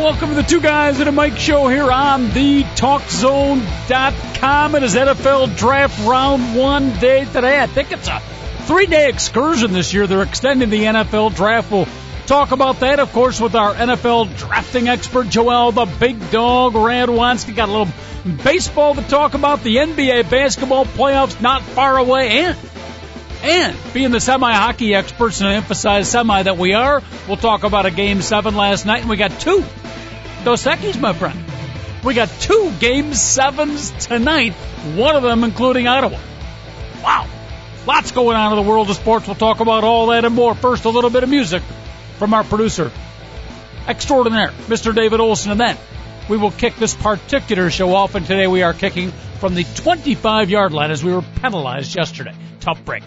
Welcome to the Two Guys and a Mic show here on the TalkZone.com. It is NFL Draft Round One day today. I think it's a three-day excursion this year. They're extending the NFL Draft. We'll talk about that, of course, with our NFL drafting expert Joel, the Big Dog Radwanski. Got a little baseball to talk about. The NBA basketball playoffs not far away, and and being the semi hockey experts and emphasize semi that we are, we'll talk about a game seven last night, and we got two Dos Equis, my friend. We got two game sevens tonight, one of them including Ottawa. Wow. Lots going on in the world of sports. We'll talk about all that and more. First, a little bit of music from our producer extraordinaire, Mr. David Olson, and then we will kick this particular show off. And today we are kicking from the 25 yard line as we were penalized yesterday. Tough break.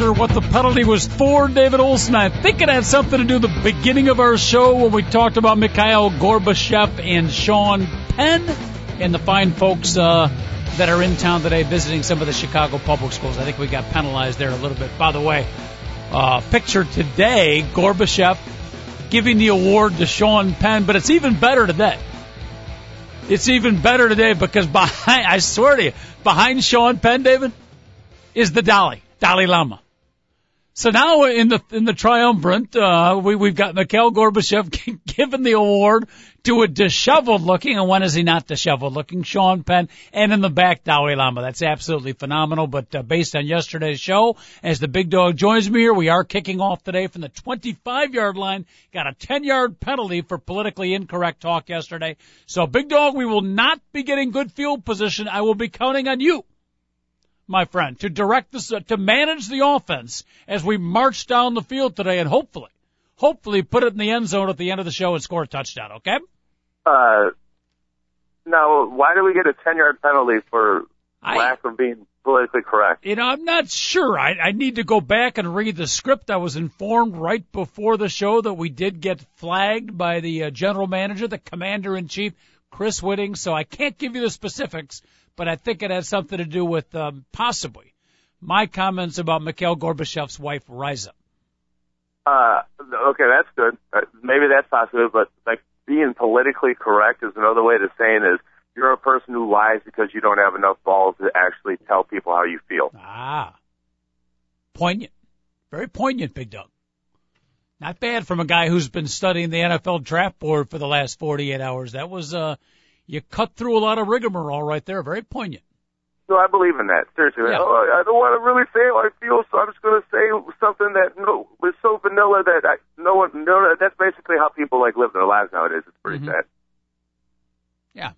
Sure what the penalty was for, David Olson. I think it had something to do with the beginning of our show when we talked about Mikhail Gorbachev and Sean Penn and the fine folks uh, that are in town today visiting some of the Chicago public schools. I think we got penalized there a little bit. By the way, uh, picture today, Gorbachev giving the award to Sean Penn, but it's even better today. It's even better today because behind, I swear to you, behind Sean Penn, David, is the Dalai, Dalai Lama. So now in the in the triumvirate, uh, we we've got Mikhail Gorbachev given the award to a disheveled looking, and when is he not disheveled looking? Sean Penn, and in the back Dalai Lama. That's absolutely phenomenal. But uh, based on yesterday's show, as the big dog joins me here, we are kicking off today from the 25 yard line. Got a 10 yard penalty for politically incorrect talk yesterday. So big dog, we will not be getting good field position. I will be counting on you my friend, to direct this, uh, to manage the offense as we march down the field today and hopefully, hopefully put it in the end zone at the end of the show and score a touchdown, okay? Uh, now, why do we get a 10 yard penalty for I, lack of being politically correct? You know, I'm not sure. I, I need to go back and read the script. I was informed right before the show that we did get flagged by the uh, general manager, the commander in chief, Chris Whitting, so I can't give you the specifics but I think it has something to do with um, possibly my comments about Mikhail Gorbachev's wife, Raisa. Uh, okay, that's good. Uh, maybe that's possible, but like being politically correct is another way to saying is you're a person who lies because you don't have enough balls to actually tell people how you feel. Ah, poignant, very poignant, Big Dog. Not bad from a guy who's been studying the NFL draft board for the last 48 hours. That was uh, you cut through a lot of rigmarole right there. Very poignant. No, I believe in that. Seriously, Yeah. oh, I don't want to really say how I feel, so I'm just going to say something that no was so vanilla that I, no one, no, that's basically how people like live their lives nowadays. It's pretty Mhm. sad. Yeah.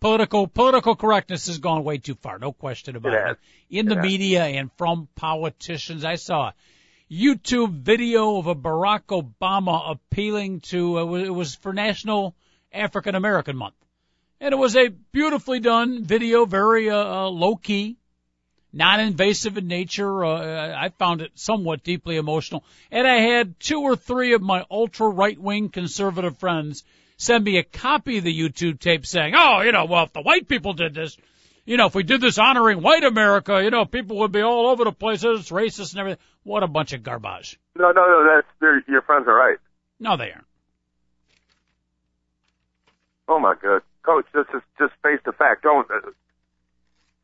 Political political correctness has gone way too far, no question about It it. In the It media and from politicians, I saw a YouTube video of a Barack Obama appealing to uh, it was for National African American Month, and it was a beautifully done video, very uh, uh, low key, non-invasive in nature. Uh, I found it somewhat deeply emotional, and I had two or three of my ultra right-wing conservative friends send me a copy of the YouTube tape saying, "Oh, you know, well, if the white people did this, you know, if we did this honoring white America, you know, people would be all over the place. It's racist and everything. What a bunch of garbage. No, no, no, that's your friends are right. No, they aren't. Oh my god, coach, this is just face the fact. Don't. Uh,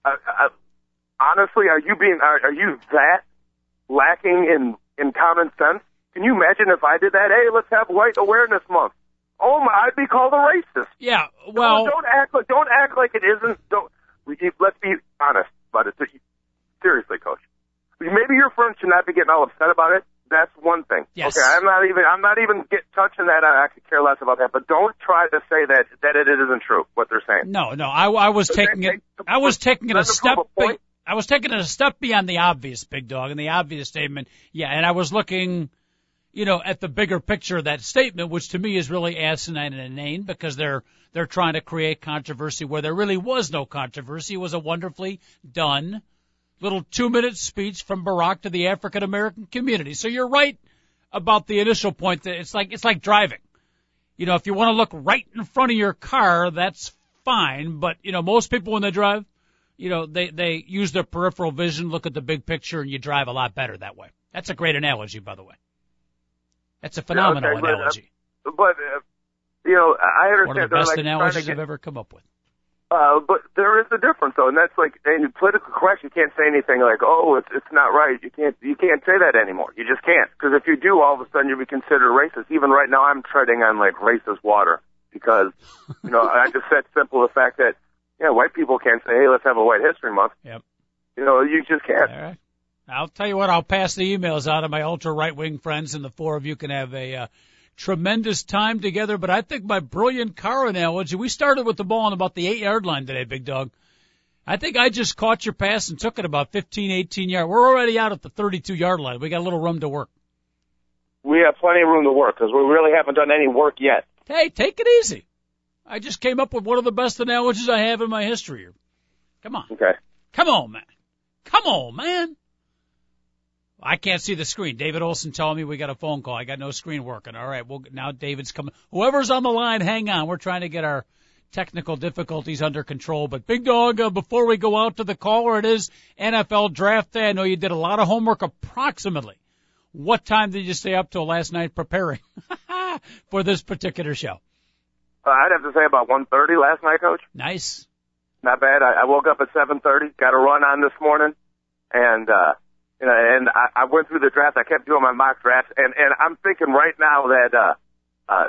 I, I, honestly, are you being are, are you that lacking in in common sense? Can you imagine if I did that? Hey, let's have White Awareness Month. Oh my, I'd be called a racist. Yeah, well, don't, don't act like don't act like it isn't. Don't. We, let's be honest about it. Seriously, coach. Maybe your friends should not be getting all upset about it. That's one thing. Yes. Okay, I'm not even I'm not even get touching that. I, I could care less about that. But don't try to say that that it isn't true what they're saying. no, no, I, I was taking it, I was taking it a step, point. I was taking it a step beyond the obvious, big dog, and the obvious statement. Yeah, and I was looking, you know, at the bigger picture of that statement, which to me is really asinine and inane because they're they're trying to create controversy where there really was no controversy. It was a wonderfully done little two minute speech from Barack to the African American community. So you're right about the initial point that it's like it's like driving. You know, if you want to look right in front of your car, that's fine. But you know, most people when they drive, you know, they they use their peripheral vision, look at the big picture, and you drive a lot better that way. That's a great analogy, by the way. That's a phenomenal yeah, okay, analogy. But, uh, but uh, you know, I understand. One of the best like analogies get, I've ever come up with. Uh, but there is a difference though, and that's like in political correct. You can't say anything like, "Oh, it's it's not right." You can't you can't say that anymore. You just can't because if you do, all of a sudden you'll be considered racist. Even right now, I'm treading on like racist water because you know I just said simple the fact that yeah, white people can't say, "Hey, let's have a White History Month." Yep. You know, you just can't. All right. I'll tell you what. I'll pass the emails out to my ultra right wing friends, and the four of you can have a. Uh, tremendous time together, but I think my brilliant car analogy, we started with the ball on about the eight yard line today, big dog. I think I just caught your pass and took it about 15, 18 yards. We're already out at the 32 yard line. We got a little room to work. We have plenty of room to work because we really haven't done any work yet. Hey, take it easy. I just came up with one of the best analogies I have in my history here. Come on. Okay. Come on, man. Come on, man. I can't see the screen. David Olson telling me we got a phone call. I got no screen working. All right. Well, now David's coming. Whoever's on the line, hang on. We're trying to get our technical difficulties under control. But Big Dog, uh, before we go out to the caller, it is NFL Draft Day. I know you did a lot of homework. Approximately, what time did you stay up till last night preparing for this particular show? Uh, I'd have to say about 1:30 last night, Coach. Nice. Not bad. I, I woke up at 7:30. Got a run on this morning, and uh, you know, and I, I went through the draft. I kept doing my mock drafts, and and I'm thinking right now that uh, uh,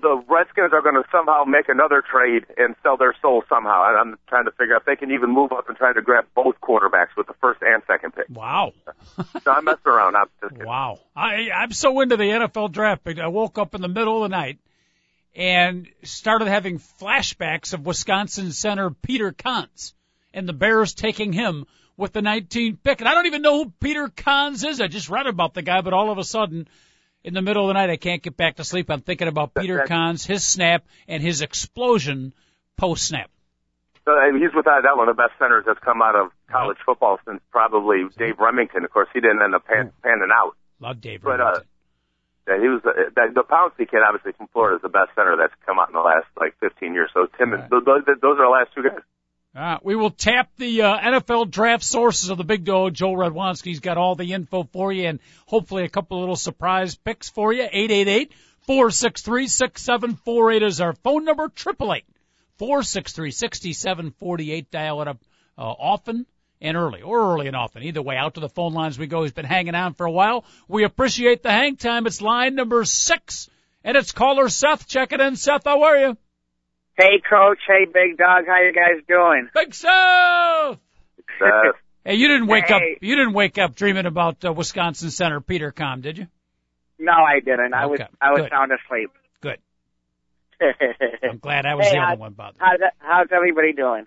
the Redskins are going to somehow make another trade and sell their soul somehow. And I'm trying to figure out if they can even move up and try to grab both quarterbacks with the first and second pick. Wow. so I'm messing around. I'm just kidding. Wow. I I'm so into the NFL draft. I woke up in the middle of the night and started having flashbacks of Wisconsin center Peter Konz and the Bears taking him with the 19th pick. And I don't even know who Peter Konz is. I just read about the guy, but all of a sudden, in the middle of the night, I can't get back to sleep. I'm thinking about Peter Konz, his snap, and his explosion post snap. So he's without doubt one of the best centers that's come out of college football since probably Dave Rimington. Of course, he didn't end up pan, panning out. Love Dave but. Uh, he was the, the, the Pouncey kid, obviously from Florida, is the best center that's come out in the last like 15 years. So Tim, right. those, those are the last two guys. Uh, we will tap the uh, NFL draft sources of the big dog. Joel Radwanski's got all the info for you and hopefully a couple of little surprise picks for you. 888 463 6748 is our phone number. 888 463 6748. Dial it up uh, often and early, or early and often. Either way, out to the phone lines we go. He's been hanging on for a while. We appreciate the hang time. It's line number six, and it's caller Seth. Check it in, Seth. How are you? Hey, Coach. Hey, Big Dog. How you guys doing? Big South. Seth. hey, you didn't wake Hey. up. You didn't wake up dreaming about uh, Wisconsin center Peter Konz, did you? No, I didn't. I was I was good. sound asleep. Good. I'm glad I was Hey, the only one bothered. how's how's everybody doing?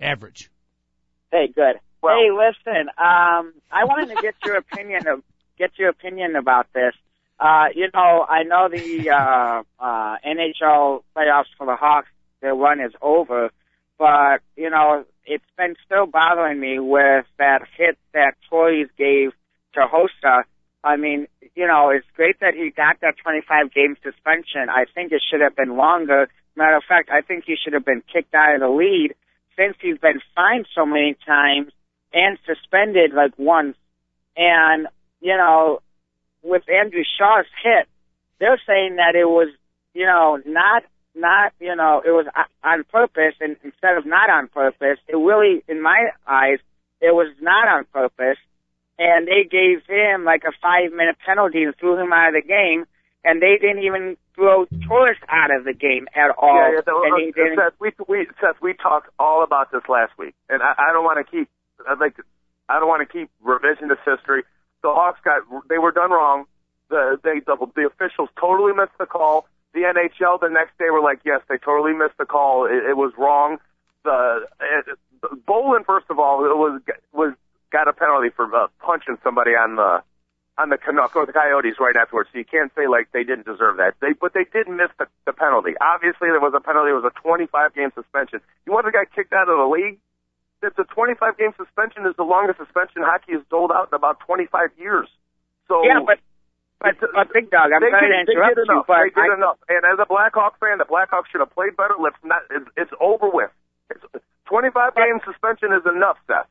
Average. Hey, good. Well- hey, listen. Um, I wanted to get your opinion of get your opinion about this. Uh, you know, I know the uh, uh, NHL playoffs for the Hawks, their run is over, but you know, it's been still bothering me with that hit that Torres gave to Hossa. I mean, you know, it's great that he got that 25 game suspension. I think it should have been longer. Matter of fact, I think he should have been kicked out of the lead since he's been fined so many times and suspended like once. And, you know, with Andrew Shaw's hit, they're saying that it was, you know, not, not, you know, it was on purpose and instead of not on purpose, it really, in my eyes, it was not on purpose. And they gave him like a five minute penalty and threw him out of the game. And they didn't even throw Torres out of the game at all. Yeah, yeah, the, and he didn't, Seth, we, we, Seth, we talked all about this last week, and I, I don't want to keep, I'd like, to, I don't want to keep revisionist history. The Hawks got, they were done wrong. The, they, the, the officials totally missed the call. The NHL the next day were like, yes, they totally missed the call. It, it was wrong. The, it, Bolland, first of all, it was was got a penalty for uh, punching somebody on the on the Canuck or the Coyotes right afterwards. So you can't say like they didn't deserve that. They but they did miss the, the penalty. Obviously, there was a penalty. It was a 25 game suspension. You want the guy kicked out of the league? It's a 25 game suspension is the longest suspension hockey has doled out in about 25 years. So yeah, but but, but Big Dog, I'm sorry did, to interrupt you, enough. but they did I, enough. And as a Blackhawk fan, the Blackhawks should have played better. Let's not. It's, it's over with. It's, 25 game suspension is enough, Seth.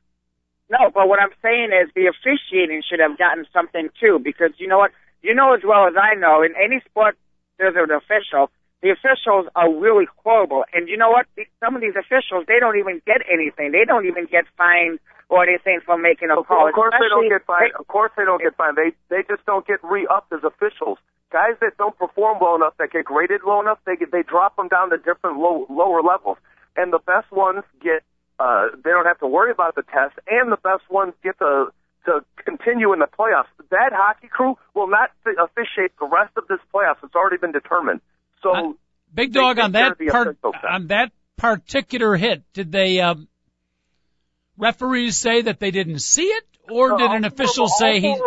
No, but what I'm saying is the officiating should have gotten something too, because you know what? You know as well as I know, in any sport there's an official. The officials are really horrible, and you know what? Some of these officials they don't even get anything. They don't even get fined or anything for making a call. of course they don't get fined. Of course they don't get fined. They they just don't get re-upped as officials. Guys that don't perform well enough, that get graded low enough, they get, they drop them down to different low, lower levels. And the best ones get uh, they don't have to worry about the test, and the best ones get to to continue in the playoffs. That hockey crew will not officiate the rest of this playoffs. It's already been determined. So Uh, Big dog on that part on that particular hit. Did they um, referees say that they didn't see it, or No, did an official them- say he? them,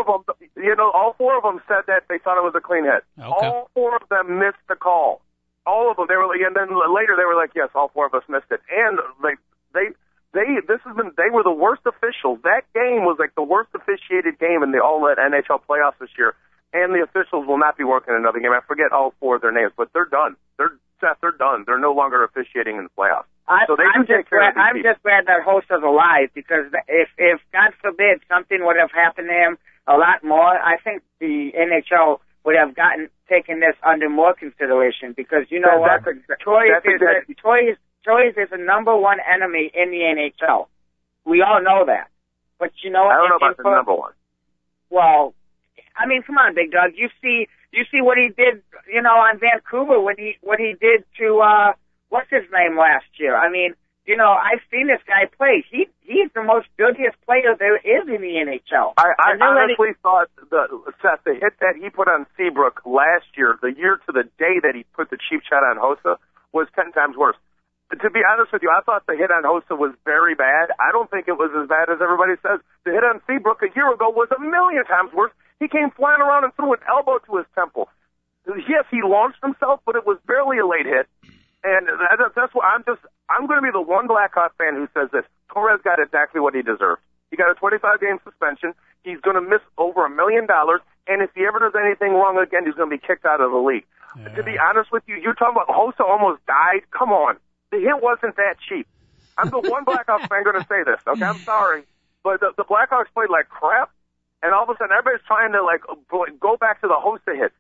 you know, all four of them said that they thought it was a clean hit. Okay. All four of them missed the call. All of them. They were like, and then later they were like, yes, all four of us missed it. And like they, they, this has been, they were the worst officials. That game was like the worst officiated game in the all NHL playoffs this year. And the officials will not be working in another game. I forget all four of their names, but they're done. They're Seth. They're done. They're no longer officiating in the playoffs. I, So they I'm do take just care glad, of I'm people. just glad that host is alive because if if God forbid something would have happened to him a lot more, I think the NHL would have gotten taken this under more consideration because you know That- what, that's Toys that's is exactly- a, Toys Toys is the number one enemy in the NHL. We all know that, but you know I don't know about the number one. well, I mean, come on, Big Dog. You see, you see what he did, you know, on Vancouver when he what he did to uh what's his name last year. I mean, you know, I've seen this guy play. He he's the most dirtiest player there is in the NHL. I, I honestly thought the Seth the hit that he put on Seabrook last year, the year to the day that he put the cheap shot on Hossa, was ten times worse. But to be honest with you, I thought the hit on Hossa was very bad. I don't think it was as bad as everybody says. The hit on Seabrook a year ago was a million times worse. He came flying around and threw an elbow to his temple. Yes, he launched himself, but it was barely a late hit. And that, that's what I'm just. I'm going to be the one Blackhawk fan who says this. Torres got exactly what he deserved. He got a 25 game suspension. He's going to miss over a million dollars. And if he ever does anything wrong again, he's going to be kicked out of the league. To be honest with you, you're talking about Hossa almost died. Come on, the hit wasn't that cheap. I'm the one Blackhawks fan going to say this. Okay, I'm sorry, but the, the Blackhawks played like crap, and all of a sudden everybody's trying to like go back to the host Hossa hit.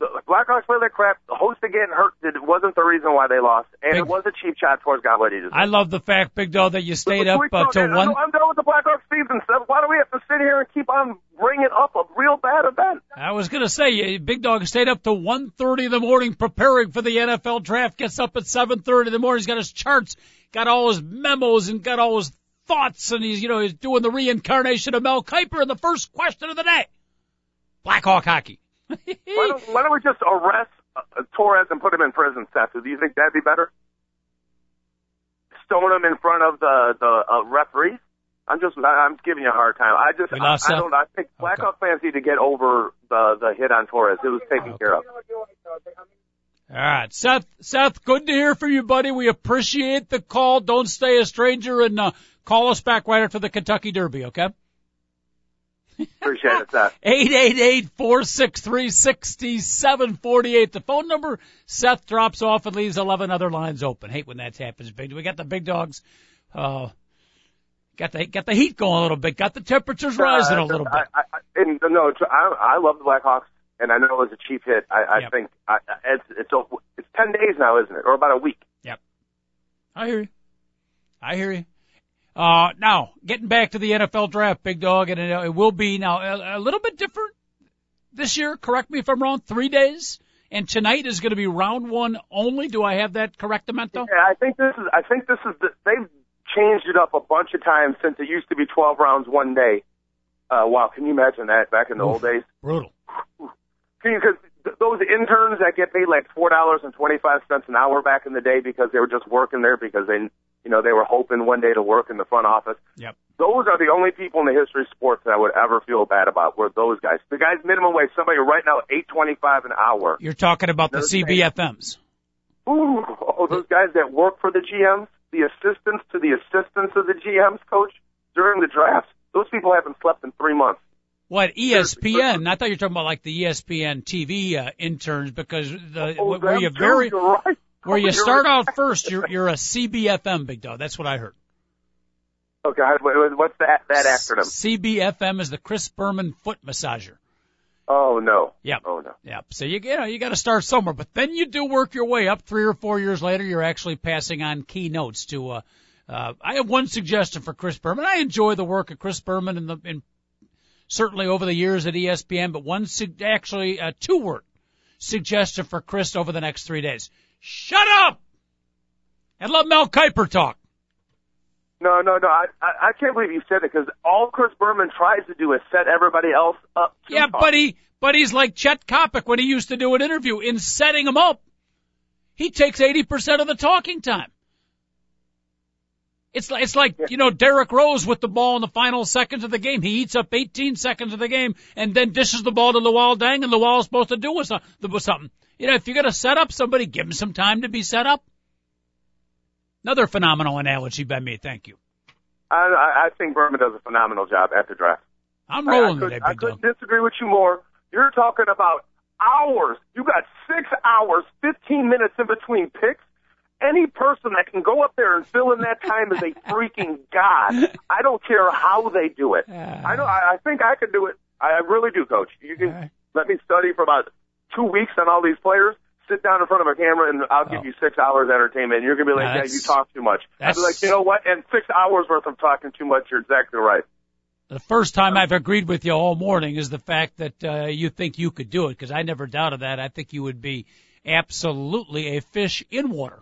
The Blackhawks played like crap. The Hossa getting hurt it wasn't the reason why they lost, and Big- it was a cheap shot towards what he. I love the fact, Big Dog, that you stayed up uh, to one. I'm done with the Blackhawks season stuff. Why do we have to sit here and keep on bringing up a real bad event? I was gonna say, Big Dog stayed up to 1.30 in the morning preparing for the NFL draft. Gets up at 7:30 in the morning. He's got his charts, got all his memos, and got all his thoughts, and he's you know he's doing the reincarnation of Mel Kiper. in the first question of the day: Blackhawk hockey. Why don't, why don't we just arrest uh, Torres and put him in prison, Seth? Do you think that'd be better? Stone him in front of the the uh, referees. I'm just I'm giving you a hard time. I just I, I don't I think Blackhawk fans need to get over the the hit on Torres. It was taken care of. All right, Seth. Seth, good to hear from you, buddy. We appreciate the call. Don't stay a stranger, and uh, call us back right after the Kentucky Derby, okay? Appreciate it, Seth. Eight eight eight four six three sixty seven forty eight. The phone number. Seth drops off and leaves eleven other lines open. Hate when that happens. Big. We got the big dogs. Uh, got the got the heat going a little bit. Got the temperatures rising a Uh, little bit. I, I, and no, I, I love the Blackhawks, and I know it was a cheap hit. I, I Yep. think I, it's it's it's ten days now, isn't it, or about a week? Yep. I hear you. I hear you. Uh, now getting back to the NFL draft, big dog, and it, will be now a, a little bit different this year. Correct me if I'm wrong. Three days, and tonight is going to be round one only. Do I have that correct, Demento? Yeah, I think this is. I think this is. The, they've changed it up a bunch of times since it used to be 12 rounds one day. Uh, wow, can you imagine that back in the old days? Brutal. Because th- those interns that get paid like four dollars and twenty five cents an hour back in the day because they were just working there because they You know, they were hoping one day to work in the front office. Yep. Those are the only people in the history of sports that I would ever feel bad about. Were those guys? The guys minimum wage, somebody right now eight twenty five an hour. You're talking about the CBFMs. Ooh, oh, those guys that work for the GMs, the assistants to the assistants of the GMs, coach during the drafts. Those people haven't slept in three months. What ESPN? I thought you were talking about like the ESPN TV uh, interns because the Oh, where you very right. where Oh, you start right. out first. You're you're a CBFM, big dog. That's what I heard. Oh God, what- what's that that acronym? CBFM is the Chris Berman foot massager. Oh no. Yep. Oh no. Yep. So you you know you got to start somewhere, but then you do work your way up. Three or four years later, you're actually passing on keynotes to. Uh, uh, I have one suggestion for Chris Berman. I enjoy the work of Chris Berman in the in certainly over the years at ESPN, but one sug- actually a two word suggestion for Chris over the next three days: shut up and let Mel Kiper talk. No, no, no. I, I, I can't believe you said it because all Chris Berman tries to do is set everybody else up. To Yeah, talk. but he, but he's like Chet Coppock when he used to do an interview. In setting him up, he takes 80% of the talking time. It's like, it's like, you know, Derrick Rose with the ball in the final seconds of the game. He eats up 18 seconds of the game and then dishes the ball to Luol Deng and Luol's supposed to do with something. You know, if you're going to set up somebody, give him some time to be set up. Another phenomenal analogy by me. Thank you. I, I, I think Berman does a phenomenal job at the draft. I'm I, I, rolling could, today, I couldn't disagree with you more. You're talking about hours. You got six hours, 15 minutes in between picks. Any person that can go up there and fill in that time is a freaking god. I don't care how they do it. I know. I, I think I could do it. I really do, Coach. You can right. let me study for about two weeks on all these players. Sit down in front of a camera and I'll give Oh. you six hours entertainment. And you're gonna be like, yeah, you talk too much. I'll be like, you know what? And six hours worth of talking too much. You're exactly right. The first time I've agreed with you all morning is the fact that uh, you think you could do it because I never doubted that. I think you would be absolutely a fish in water.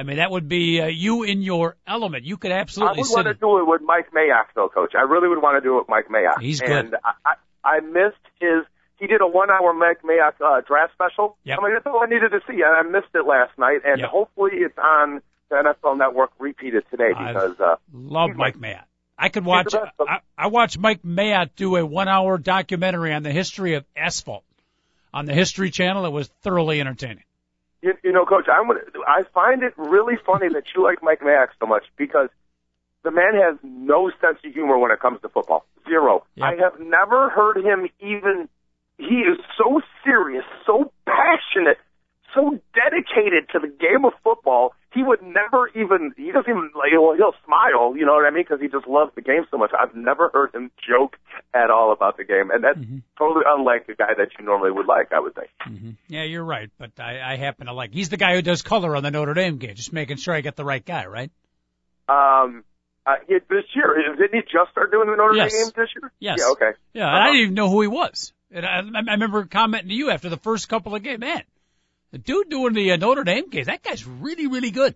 I mean, that would be uh, you in your element. You could absolutely. I would want to do it with Mike Mayock, though, Coach. I really would want to do it with Mike Mayock. He's good. And I, I, I missed his. He did a one-hour Mike Mayock uh, draft special. Yep. I mean, that's all I needed to see, and I missed it last night. And Yep. hopefully, it's on the NFL Network repeated today because uh, Love Mike Mayock. I could watch. I, I watched Mike Mayock do a one-hour documentary on the history of asphalt on the History Channel. It was thoroughly entertaining. You, you know, Coach, I'm gonna, I find it really funny that you like Mike Mayock so much because the man has no sense of humor when it comes to football. Zero. Yep. I have never heard him even. He is so serious, so passionate, so dedicated to the game of football. He would never even. He doesn't even like. Well, he'll smile. You know what I mean? Because he just loves the game so much. I've never heard him joke at all about the game, and that's totally unlike the guy that you normally would like. I would think. Yeah, you're right, but I, I happen to like. He's the guy who does color on the Notre Dame game, just making sure I get the right guy, right? Um, uh, yeah, this year, didn't he just start doing the Notre Yes. Dame game this year? Yes. Yeah, okay. Yeah, and I didn't even know who he was. And I, I remember commenting to you after the first couple of games, man, the dude doing the uh, Notre Dame games, that guy's really, really good.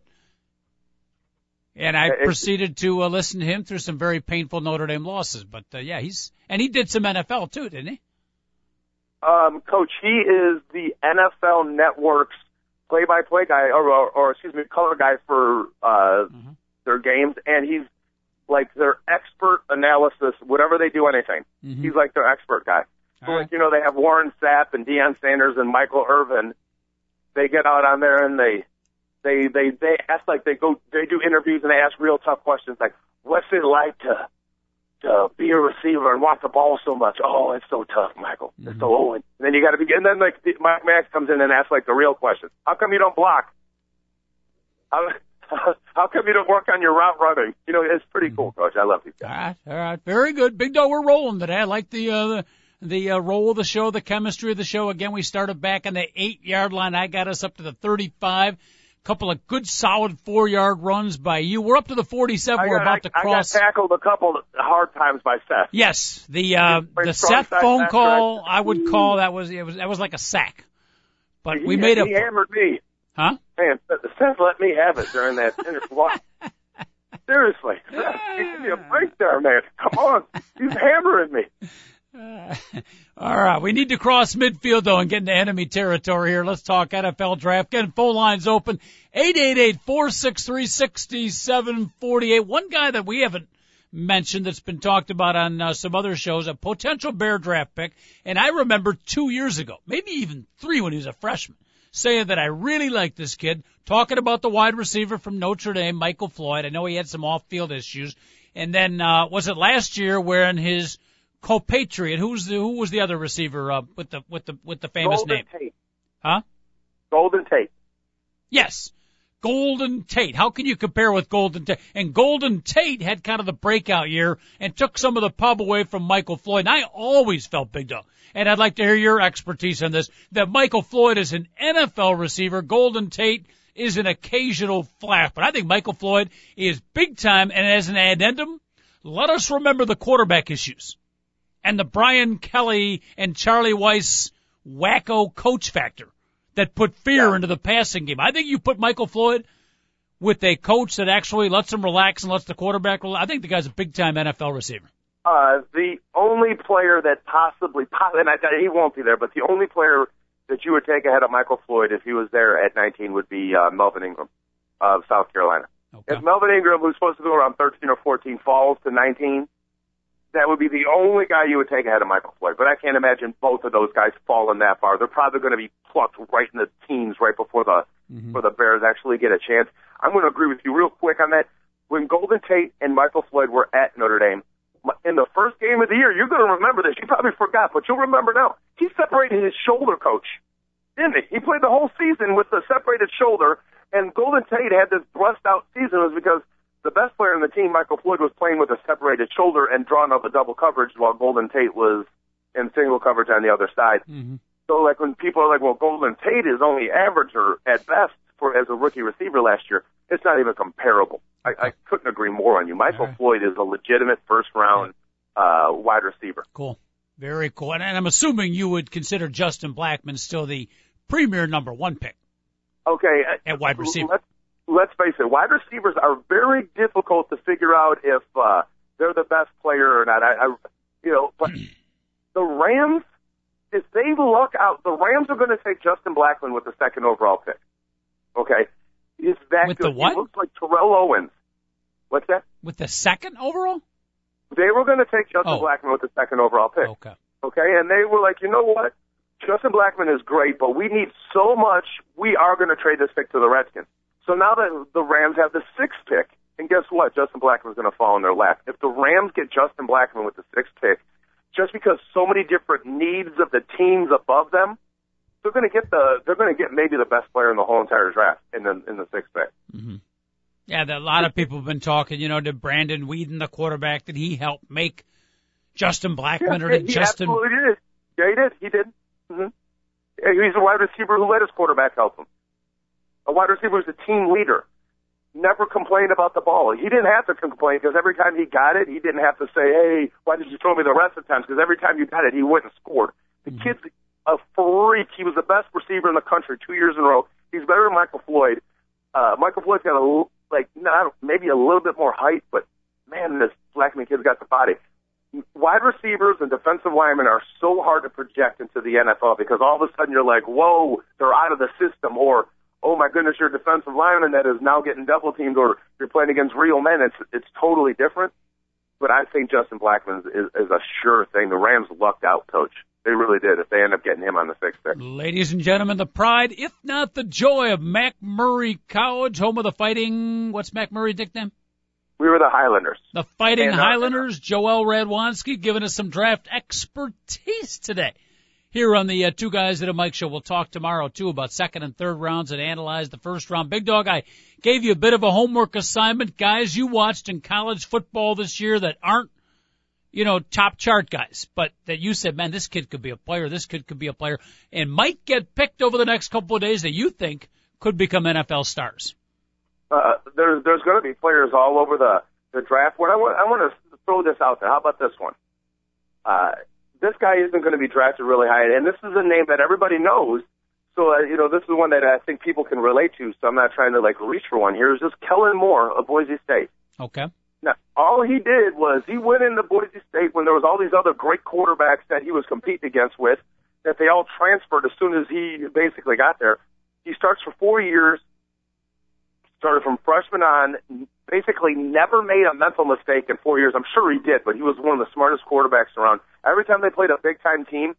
And I proceeded to uh, listen to him through some very painful Notre Dame losses. But uh, yeah, he's and he did some NFL too, didn't he? Um, Coach, he is the NFL Network's play-by-play guy, or, or, or excuse me, color guy for uh, Mhm. their games, and he's like their expert analysis. Whatever they do, anything, Mhm. he's like their expert guy. So, All like you know, they have Warren Sapp and Deion Sanders and Michael Irvin. They get out on there and they they they they ask like they go they do interviews and they ask real tough questions like what's it like to to be a receiver and watch the ball so much? Oh, it's so tough, Michael. It's so old. And then you got to be and then like Mike Mayock comes in and asks like the real questions. How come you don't block? How how come you don't work on your route running? You know, it's pretty cool, coach. I love you All guys. right, all right, very good, Big Dog. We're rolling today. I like the uh, the the uh, roll of the show, the chemistry of the show. Again, we started back on the eight yard line. I got us up to the thirty five. Couple of good solid four yard runs by you. We're up to the forty seven. I We're got, about to I, cross. I got tackled a couple hard times by Seth. Yes, the uh, the Seth phone call I- I would call that was it was that was like a sack, but we he, made he a hammered me. huh? Man, Seth let me have it during that interview. Seriously, Seth, give me a break there, man. Come on, he's hammering me. Uh, all right, we need to cross midfield though and get into enemy territory here. Let's talk NFL draft. Getting phone lines open. 888-463-6748. One guy that we haven't mentioned that's been talked about on uh, some other shows, a potential Bear draft pick. And I remember two years ago, maybe even three when he was a freshman, saying that I really like this kid, talking about the wide receiver from Notre Dame, Michael Floyd. I know he had some off-field issues. And then, uh, was it last year where in his compatriot, who's the, who was the other receiver, uh, with the, with the, with the famous Golden name? Tate. Huh? Golden Tate. Yes. Golden Tate. How can you compare with Golden Tate? And Golden Tate had kind of the breakout year and took some of the pub away from Michael Floyd. And I always felt big dog. And I'd like to hear your expertise on this. That Michael Floyd is an NFL receiver. Golden Tate is an occasional flash. But I think Michael Floyd is big time. And as an addendum, let us remember the quarterback issues and the Brian Kelly and Charlie Weis wacko coach factor that put fear Yeah. into the passing game. I think you put Michael Floyd with a coach that actually lets him relax and lets the quarterback relax. I think the guy's a big time NFL receiver. Uh, the only player that possibly, and I, he won't be there, but the only player that you would take ahead of Michael Floyd if he was there at 19 would be uh, Melvin Ingram of South Carolina. Okay. If Melvin Ingram, who's supposed to go around 13 or 14, falls to 19, that would be the only guy you would take ahead of Michael Floyd. But I can't imagine both of those guys falling that far. They're probably going to be plucked right in the teens right before the mm-hmm. before the Bears actually get a chance. I'm going to agree with you real quick on that. When Golden Tate and Michael Floyd were at Notre Dame in the first game of the year, you're going to remember this. You probably forgot, but you'll remember now. He separated his shoulder, coach, didn't he? He played the whole season with the separated shoulder, and Golden Tate had this thrust out season was because the best player in the team, Michael Floyd, was playing with a separated shoulder and drawn up a double coverage while Golden Tate was in single coverage on the other side. Mm-hmm. So like when people are like, well, Golden Tate is only average or at best for as a rookie receiver last year, it's not even comparable. I, I couldn't agree more on you. Michael right. Floyd is a legitimate first round uh, wide receiver. Cool. Very cool. And, and I'm assuming you would consider Justin Blackmon still the premier number one pick Okay. uh, at wide receiver. Let's, let's face it, wide receivers are very difficult to figure out if uh, they're the best player or not. I, I you know, but the Rams, if they luck out, the Rams are going to take Justin Blackmon with the second overall pick. Okay, is that With good. the what? He looks like Terrell Owens. What's that? With the second overall? They were going to take Justin Oh. Blackmon with the second overall pick. Okay. Okay, and they were like, you know what? Justin Blackmon is great, but we need so much. We are going to trade this pick to the Redskins. So now that the Rams have the sixth pick, and guess what? Justin Blackmon's going to fall in their lap. If the Rams get Justin Blackmon with the sixth pick, just because so many different needs of the teams above them, they're going to get the they're going to get maybe the best player in the whole entire draft in the in the sixth pick. Yeah, that a lot of people have been talking, you know, did Brandon Weeden, the quarterback, did he help make Justin Blackmon or did he Justin absolutely did. Yeah, he did. He did. Mm-hmm. He's a wide receiver who let his quarterback help him. A wide receiver who's a team leader. Never complained about the ball. He didn't have to complain because every time he got it, he didn't have to say, "Hey, why did you throw me the rest of the times?" Because every time you got it, he went and scored. The kid's a freak. He was the best receiver in the country two years in a row. He's better than Michael Floyd. Uh, Michael Floyd's got a like not maybe a little bit more height, but man, this Blackmon kid's got the body wide receivers and defensive linemen are so hard to project into the NFL because all of a sudden you're like, whoa, they're out of the system, or oh my goodness, you're a defensive lineman that is now getting double teamed, or you're playing against real men. It's it's totally different. But I think Justin Blackmon is, is a sure thing. The Rams lucked out, coach. They really did. If they end up getting him on the sixth pick. Ladies and gentlemen, the pride, if not the joy of MacMurray College, home of the fighting, what's MacMurray's nickname? We were the Highlanders. The Fighting And, uh, Highlanders, Joel Radwanski, giving us some draft expertise today. Here on the uh, Two Guys at a Mic Show, we'll talk tomorrow too about second and third rounds and analyze the first round. Big Dog, I gave you a bit of a homework assignment. Guys you watched in college football this year that aren't, you know, top chart guys, but that you said, man, this kid could be a player, this kid could be a player, and might get picked over the next couple of days that you think could become NFL stars. uh, there's there's going to be players all over the the draft. What I want I want to throw this out there. How about this one? Uh, this guy isn't going to be drafted really high, and this is a name that everybody knows. So uh, you know, this is one that I think people can relate to. So I'm not trying to like reach for one here. It's just Kellen Moore of Boise State. Okay. Now, all he did was he went into Boise State when there was all these other great quarterbacks that he was competing against with, that they all transferred as soon as he basically got there. He starts for four years, started from freshman on, basically never made a mental mistake in four years. I'm sure he did, but he was one of the smartest quarterbacks around. Every time they played a big time team,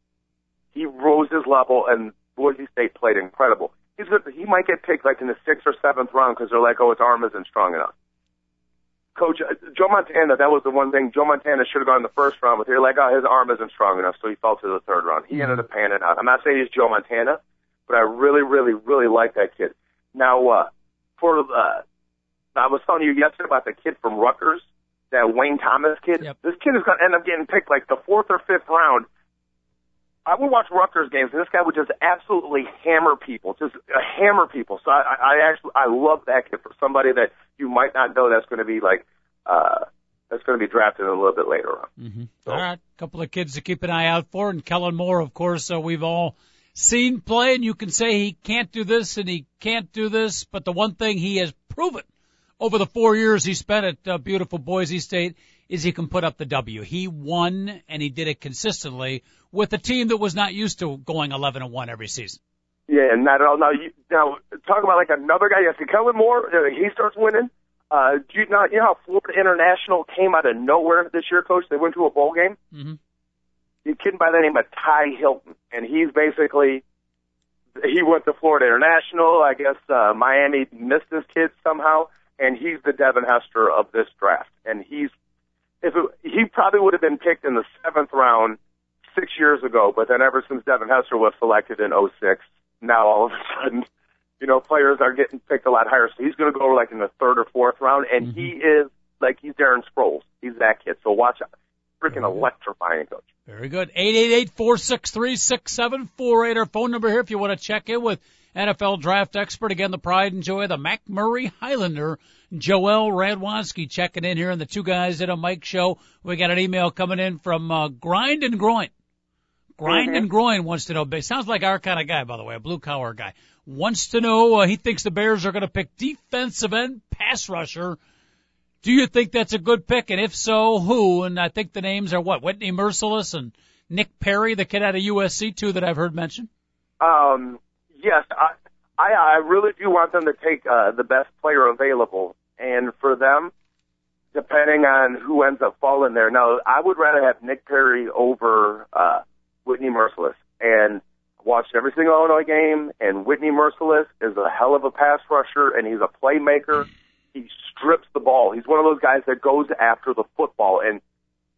he rose his level, and Boise State played incredible. He's good, he might get picked like in the sixth or seventh round because they're like, oh, his arm isn't strong enough. Coach uh, Joe Montana, that was the one thing Joe Montana should have gone in the first round, but they're like, oh, his arm isn't strong enough, so he fell to the third round. He ended up panning out. I'm not saying he's Joe Montana, but I really, really, really like that kid. Now, uh, for uh, I was telling you yesterday about the kid from Rutgers, that Wayne Thomas kid. Yep. This kid is going to end up getting picked like the fourth or fifth round. I would watch Rutgers games, and this guy would just absolutely hammer people, just uh, hammer people. So I, I actually I love that kid for somebody that you might not know that's going to be like uh, that's going to be drafted a little bit later on. Mm-hmm. So- All right, a couple of kids to keep an eye out for, and Kellen Moore, of course, uh, we've all seen play, and you can say he can't do this and he can't do this, but the one thing he has proven over the four years he spent at uh, beautiful Boise State is he can put up the W. He won, and he did it consistently with a team that was not used to going 11 and one every season. Yeah, and not at all. Now, you, now talk about like another guy. Yes, Kellen Moore. Uh, he starts winning. Uh, do you not? You know how Florida International came out of nowhere this year, Coach? They went to a bowl game. Mhm. A kid by the name of Ty Hilton, and he's basically he went to Florida International. I guess uh, Miami missed this kid somehow, and he's the Devin Hester of this draft. And he's if it, he probably would have been picked in the seventh round six years ago, but then ever since Devin Hester was selected in '06, now all of a sudden, you know, players are getting picked a lot higher. So he's going to go like in the third or fourth round, and mm-hmm. he is like he's Darren Sproles. He's that kid. So watch out. Freaking electrifying, coach. Very good. Eight eight eight four six three six seven four eight. Our phone number here if you want to check in with NFL draft expert. Again, the pride and joy of the MacMurray Highlander, Joel Radwanski checking in here and the two guys at a Mic show. We got an email coming in from uh, Grind and Groin. Grind and Groin wants to know. Sounds like our kind of guy, by the way, a blue collar guy. Wants to know. Uh, he thinks the Bears are going to pick defensive end pass rusher. Do you think that's a good pick? And if so, who? And I think the names are what? Whitney Mercilus and Nick Perry, the kid out of USC, too, that I've heard mentioned. Um, yes, I, I, I really do want them to take uh, the best player available, and for them, depending on who ends up falling there. Now, I would rather have Nick Perry over uh, Whitney Mercilus, and watched every single Illinois game. And Whitney Mercilus is a hell of a pass rusher, and he's a playmaker. He strips the ball. He's one of those guys that goes after the football, and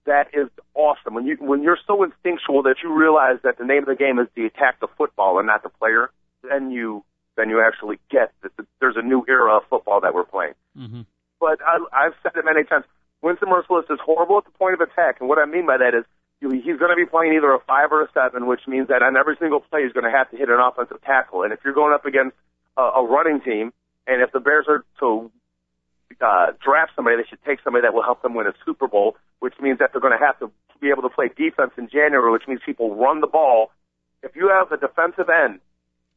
that is awesome. When you when you're so instinctual that you realize that the name of the game is to attack the football and not the player, then you then you actually get that there's a new era of football that we're playing. Mm-hmm. But I, I've said it many times. Winston Mercilus is horrible at the point of attack, and what I mean by that is he's going to be playing either a five or a seven, which means that on every single play he's going to have to hit an offensive tackle. And if you're going up against a, a running team, and if the Bears are to uh, draft somebody, they should take somebody that will help them win a Super Bowl, which means that they're going to have to be able to play defense in January, which means people run the ball. If you have a defensive end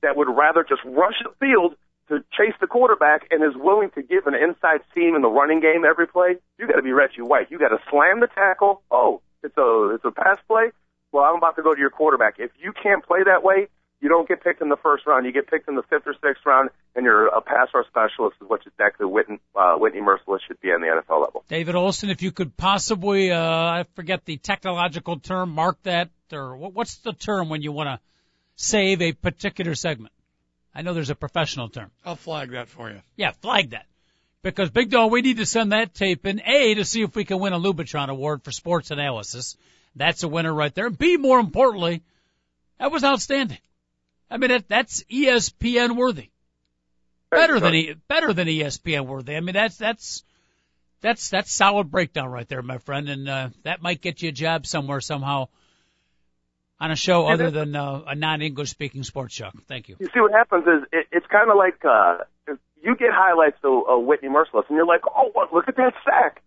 that would rather just rush the field to chase the quarterback and is willing to give an inside seam in the running game every play, you got to be Reggie White. You got to slam the tackle. Oh, it's a it's a pass play. Well, I'm about to go to your quarterback. If you can't play that way, you don't get picked in the first round. You get picked in the fifth or sixth round, and you're a pass rush specialist, is what exactly Whitney, uh, Whitney Mercilus should be on the NFL level. David Olson, if you could possibly, uh, I forget the technological term, mark that, or what's the term when you want to save a particular segment? I know there's a professional term. I'll flag that for you. Yeah, flag that. Because Big Dog, we need to send that tape in A to see if we can win a Lubitron Award for sports analysis. That's a winner right there. B, more importantly, that was outstanding. I mean, that, that's ESPN worthy. Better than E- better than ESPN worthy. I mean, that's that's that's that's solid breakdown right there, my friend, and uh, that might get you a job somewhere somehow on a show Yeah, other than uh, a non-English speaking sports show. Thank you. You see, what happens is it, it's kind of like uh, you get highlights of uh, Whitney Mercilus, and you're like, oh, what, look at that sack.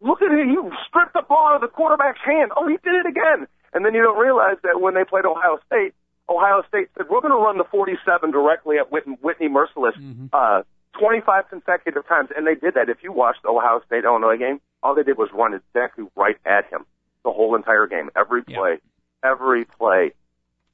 Look at it. You stripped the ball out of the quarterback's hand. Oh, he did it again. And then you don't realize that when they played Ohio State, Ohio State said, we're going to run the 47 directly at Whitney, Whitney Mercilus uh, 25 consecutive times. And they did that. If you watched the Ohio State Illinois game, all they did was run exactly right at him the whole entire game, every Yeah. play, every play.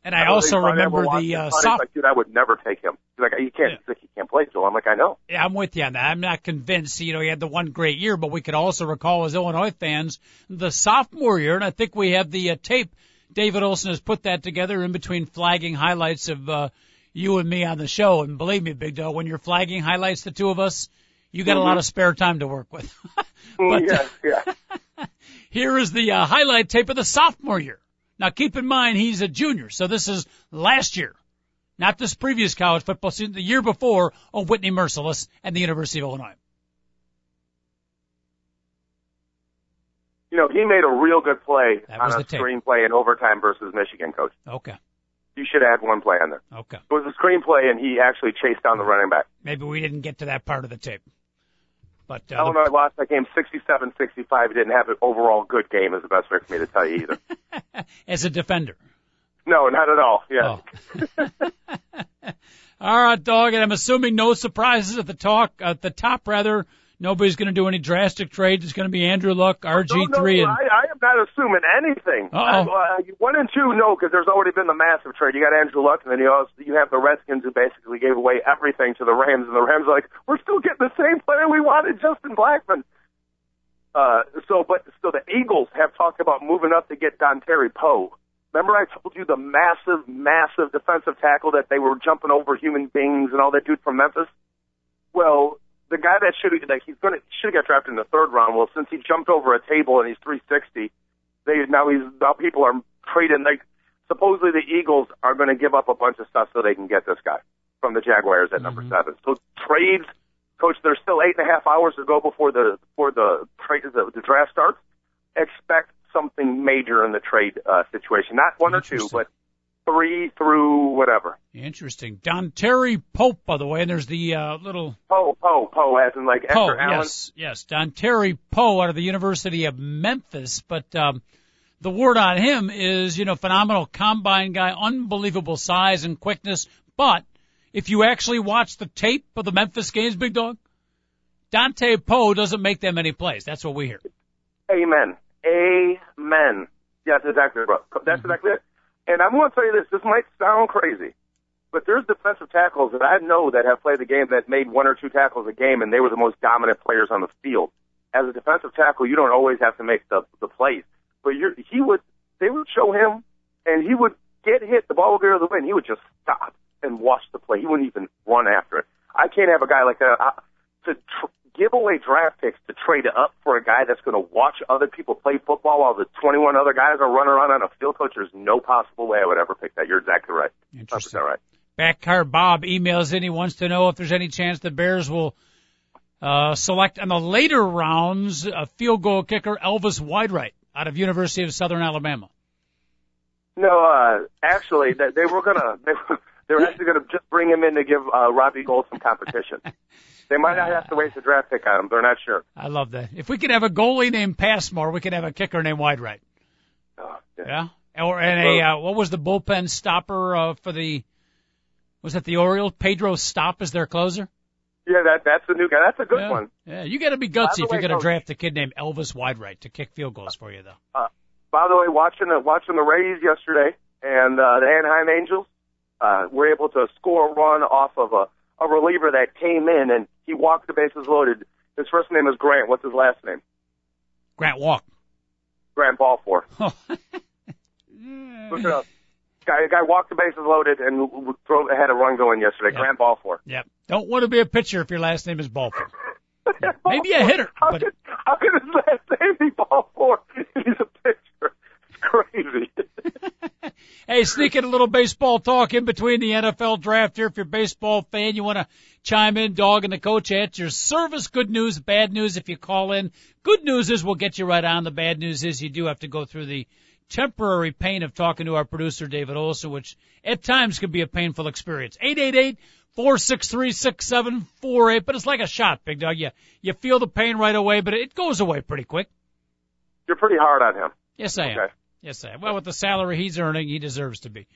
And I know also remember the uh, soft. Like, dude, I would never take him. He's like, you can't, Yeah. he can't play, Joe. I'm like, I know. Yeah, I'm with you on that. I'm not convinced. You know, he had the one great year, but we could also recall as Illinois fans the sophomore year, and I think we have the uh, tape. David Olson has put that together in between flagging highlights of uh, you and me on the show. And believe me, Big Dog, when you're flagging highlights, the two of us, you got a lot of spare time to work with. but uh, yeah, yeah. here is the uh, highlight tape of the sophomore year. Now keep in mind he's a junior, so this is last year, not this previous college football season, the year before of Whitney Mercilus and the University of Illinois. You know, he made a real good play That on was a the screenplay in overtime versus Michigan, coach. Okay, You should add one play on there. okay. It was a screenplay, and he actually chased down the running back. Maybe we didn't get to that part of the tape. But uh, Illinois lost that game 67-65. He didn't have an overall good game, is the best way for me to tell you either. as a defender. no, not at all. Yeah. Oh. All right, dog, and I'm assuming no surprises at the talk at the top. Rather, nobody's going to do any drastic trades. It's going to be Andrew Luck, RG No, no, three, and I, I am not assuming anything. Uh-oh. Uh, one and two, no, because there's already been the massive trade. You got Andrew Luck, and then you also you have the Redskins who basically gave away everything to the Rams, and the Rams are like, we're still getting the same player we wanted, Justin Blackmon. Uh, so, but so the Eagles have talked about moving up to get Dontari Poe. Remember, I told you the massive, massive defensive tackle that they were jumping over human beings and all that dude from Memphis. Well, the guy that should have like he's to should have got drafted in the third round. Well, since he jumped over a table and he's 360, they now he's now people are trading like supposedly the Eagles are going to give up a bunch of stuff so they can get this guy from the Jaguars at number seven. So trades, coach. There's still eight and a half hours to go before the before the trade the, the draft starts. Expect something major in the trade uh, situation. Not one or two, but three through whatever. interesting. Dontari Pope, by the way, and there's the uh, little Poe, Poe, Poe, as in like Poe. Yes, yes, Dontari Poe out of the University of Memphis. But um, the word on him is, you know, phenomenal combine guy, unbelievable size and quickness. But if you actually watch the tape of the Memphis games, Big Dog, Dante Poe doesn't make that many plays. That's what we hear. Amen. Amen. Yes, exactly, bro. That's exactly it. And I'm going to tell you this. This might sound crazy, but there's defensive tackles that I know that have played the game that made one or two tackles a game, and they were the most dominant players on the field. As a defensive tackle, you don't always have to make the the plays, but you're, he would. They would show him, and he would get hit. The ball would go to the wind. He would just stop and watch the play. He wouldn't even run after it. I can't have a guy like that. To tr- give away draft picks to trade up for a guy that's going to watch other people play football while the 21 other guys are running around on a field coach, there's no possible way I would ever pick that. You're exactly right. 100% Interesting. right. Backcar Bob emails in. He wants to know if there's any chance the Bears will uh, select in the later rounds a field goal kicker Elvis Wideright out of University of Southern Alabama. No, uh, actually, they, they were gonna, they were, they were actually gonna just bring him in to give, uh, Robbie Gould some competition. they might not have to waste a draft pick on him. They're not sure. I love that. If we could have a goalie named Passmore, we could have a kicker named Wideright. Oh, Yeah. Or and a uh, what was the bullpen stopper uh, for the was that the Orioles? Pedro Stop is their closer. Yeah, that, that's the new guy. That's a good yeah. one. Yeah, you got to be gutsy if way, you're going to draft a kid named Elvis Wide Right to kick field goals for you, though. Uh, By the way, watching the watching the Rays yesterday and uh, the Anaheim Angels uh, were able to score a run off of a, a reliever that came in and he walked the bases loaded. His first name is Grant. What's his last name? Grant Walk. Grant Balfour. Look it up. Guy, guy walked the bases loaded and throw, had a run going yesterday. Yeah. Grant Balfour. Yep. Don't want to be a pitcher if your last name is Balfour. Maybe a hitter, How but- could, how could his last name be Balfour? He's a pitcher. It's crazy. Hey, sneaking a little baseball talk in between the NFL draft here. If you're a baseball fan, you want to chime in, dog and the coach at your service. Good news, bad news if you call in. Good news is we'll get you right on. The bad news is you do have to go through the temporary pain of talking to our producer, David Olson, which at times can be a painful experience. 888 463 6748, but it's like a shot, big dog. You, you feel the pain right away, but it goes away pretty quick. You're pretty hard on him. Yes, I am. Okay. Yes, am. Well, with the salary he's earning, he deserves to be.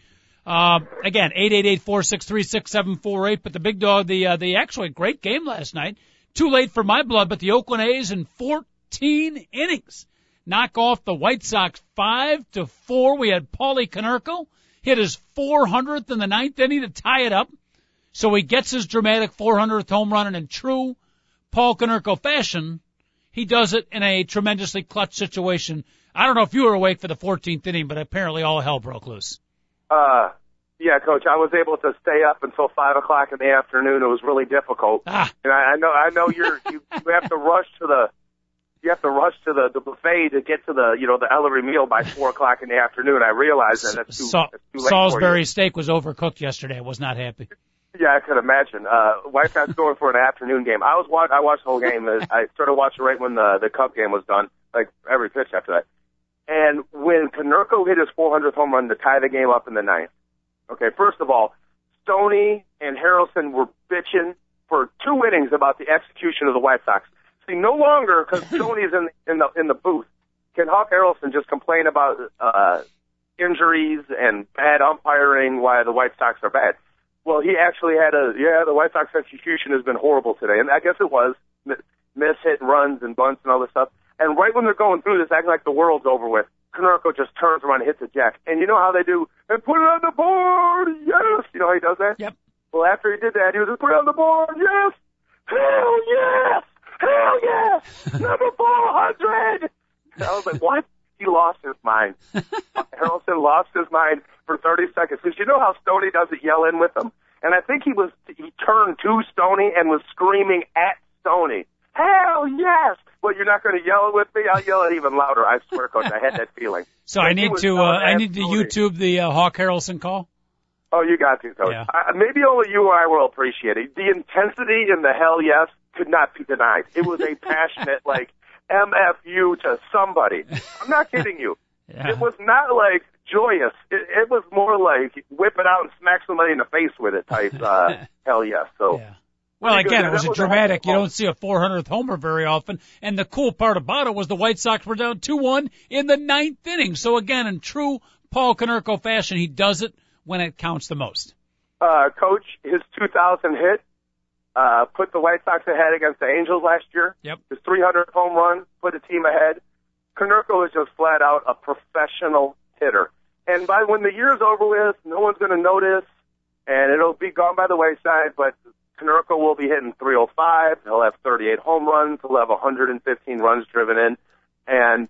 Um, again, eight eight eight four six three six seven four eight. But the big dog, the uh, the actually great game last night. Too late for my blood, but the Oakland A's in 14 14 innings. Knock off the White Sox five to four. We had Paulie Konerko hit his 400th in the ninth inning to tie it up. So he gets his dramatic 400th home run and in true Paul Konerko fashion, he does it in a tremendously clutch situation. I don't know if you were awake for the 14th inning, but apparently all hell broke loose. Uh, yeah, coach, I was able to stay up until five o'clock in the afternoon. It was really difficult. Ah. And I, I know, I know you're, you, you have to rush to the, you have to rush to the, the buffet to get to the, you know, the Ellery meal by four o'clock in the afternoon. I realize that that's too, Sa- that's too late Salisbury steak was overcooked yesterday. I was not happy. Yeah, I could imagine. Uh, wife has going for an afternoon game. I was watch, I watched the whole game. I started watching right when the the Cup game was done, like every pitch after that. And when Konerko hit his 400th home run to tie the game up in the ninth, okay, first of all, Stoney and Harrelson were bitching for two innings about the execution of the White Sox. See, no longer because Stoney's in in the in the booth, can Hawk Harrelson just complain about uh, injuries and bad umpiring why the White Sox are bad? Well, he actually had a yeah. The White Sox execution has been horrible today, and I guess it was miss hit runs and bunts and all this stuff. And right when they're going through this, acting like the world's over with, Konerko just turns around and hits a jack. And you know how they do? And put it on the board, yes. You know how he does that? Yep. Well, after he did that, he was just put it on the board, yes. Hell yes, hell yes, number four hundred. I was like, what? He lost his mind. Harrelson lost his mind for 30 seconds. Because you know how Stoney does it, yell in with him? And I think he was, he turned to Stoney and was screaming at Stoney. Hell yes! Well, you're not going to yell it with me? I'll yell it even louder. I swear, Coach, I had that feeling. So I need to uh, I need to YouTube the uh, Hawk Harrelson call. Oh, you got to, Coach. Yeah. I, maybe only you or I will appreciate it. The intensity in the hell yes could not be denied. It was a passionate, like, MFU to somebody. I'm not kidding you. Yeah. It was not like joyous. It, it was more like whip it out and smack somebody in the face with it type. Uh, hell yes. So Yeah. Well, again, it was a was a dramatic. You don't see a 400th homer very often. And the cool part about it was the White Sox were down 2-1 in the ninth inning. So again, in true Paul Konerko fashion, he does it when it counts the most. uh, coach, his 2000 hit uh, put the White Sox ahead against the Angels last year. Yep. His 300 home run put the team ahead. Konerko is just flat out a professional hitter. And by when the year's over with, no one's going to notice, and it'll be gone by the wayside. But Konerko will be hitting 305. He'll have 38 home runs. He'll have 115 runs driven in, and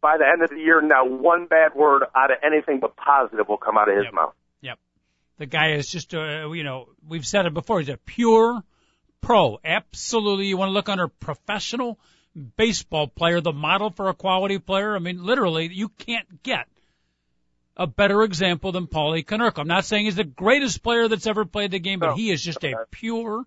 by the end of the year, now one bad word out of anything but positive will come out of his Yep. mouth. Yep. The guy is just, uh, you know, we've said it before. He's a pure pro. Absolutely. You want to look under professional baseball player, the model for a quality player. I mean, literally, you can't get a better example than Paulie Konerko. I'm not saying he's the greatest player that's ever played the game, but No. he is just a pure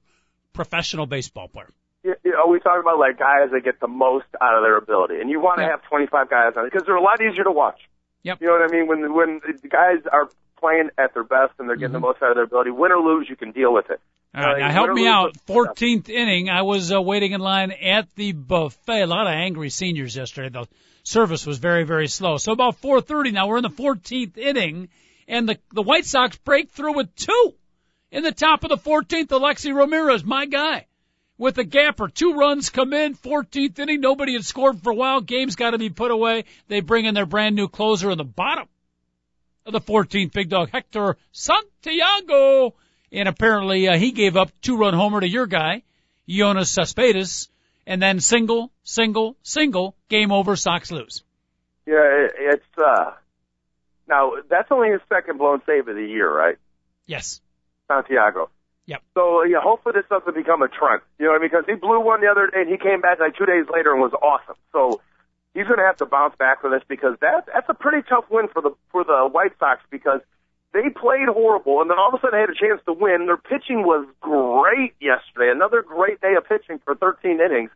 professional baseball player. you know, we talk about like guys that get the most out of their ability, and you want to Yeah. have 25 guys on it because they're a lot easier to watch. Yep. You know what I mean? When when the guys are playing at their best and they're getting the most out of their ability, win or lose, you can deal with it. All right, Uh, now help me out. 14th inning, I was uh, waiting in line at the buffet. A lot of angry seniors yesterday. The service was very, very slow. So about 4:30 now, we're in the 14th inning, and the the White Sox break through with two in the top of the 14th. Alexei Ramirez, my guy, with a gapper. Two runs come in. 14th inning, nobody had scored for a while. Game's got to be put away. They bring in their brand new closer in the bottom of the 14th big dog, Hector Santiago. And apparently uh, he gave up two run homer to your guy, Yoenis Cespedes, and then single, single, single, game over, Sox lose. Yeah, it's uh. Now that's only his second blown save of the year, right? Yes. Santiago. Yep. So yeah, hopefully this doesn't become a trend. You know, what I mean? because he blew one the other day and he came back like two days later and was awesome. So he's going to have to bounce back for this because that that's a pretty tough win for the for the White Sox because they played horrible and then all of a sudden they had a chance to win. Their pitching was great yesterday. Another great day of pitching for 13 innings,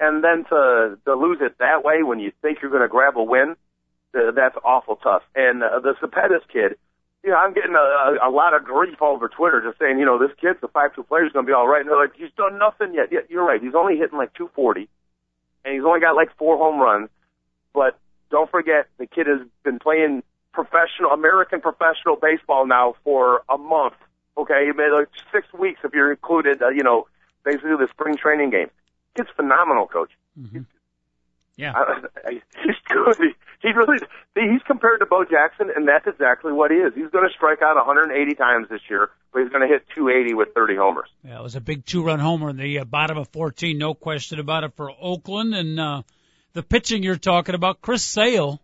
and then to to lose it that way when you think you're going to grab a win, uh, that's awful tough. And uh, the Cespedes kid you know, I'm getting a, a, a lot of grief all over Twitter just saying, you know, this kid's a five two player is going to be all right. And they're like, he's done nothing yet. Yeah, you're right. He's only hitting like 240, and he's only got like four home runs. But don't forget, the kid has been playing professional American professional baseball now for a month. Okay, maybe like six weeks if you're included. Uh, you know, basically the spring training game. Kid's phenomenal, coach. Mm-hmm. Yeah, uh, he's good. He really he's compared to Bo Jackson, and that's exactly what he is. He's going to strike out 180 times this year, but he's going to hit 280 with 30 homers. Yeah, it was a big two-run homer in the uh, bottom of 14, no question about it for Oakland. And uh, the pitching you're talking about, Chris Sale,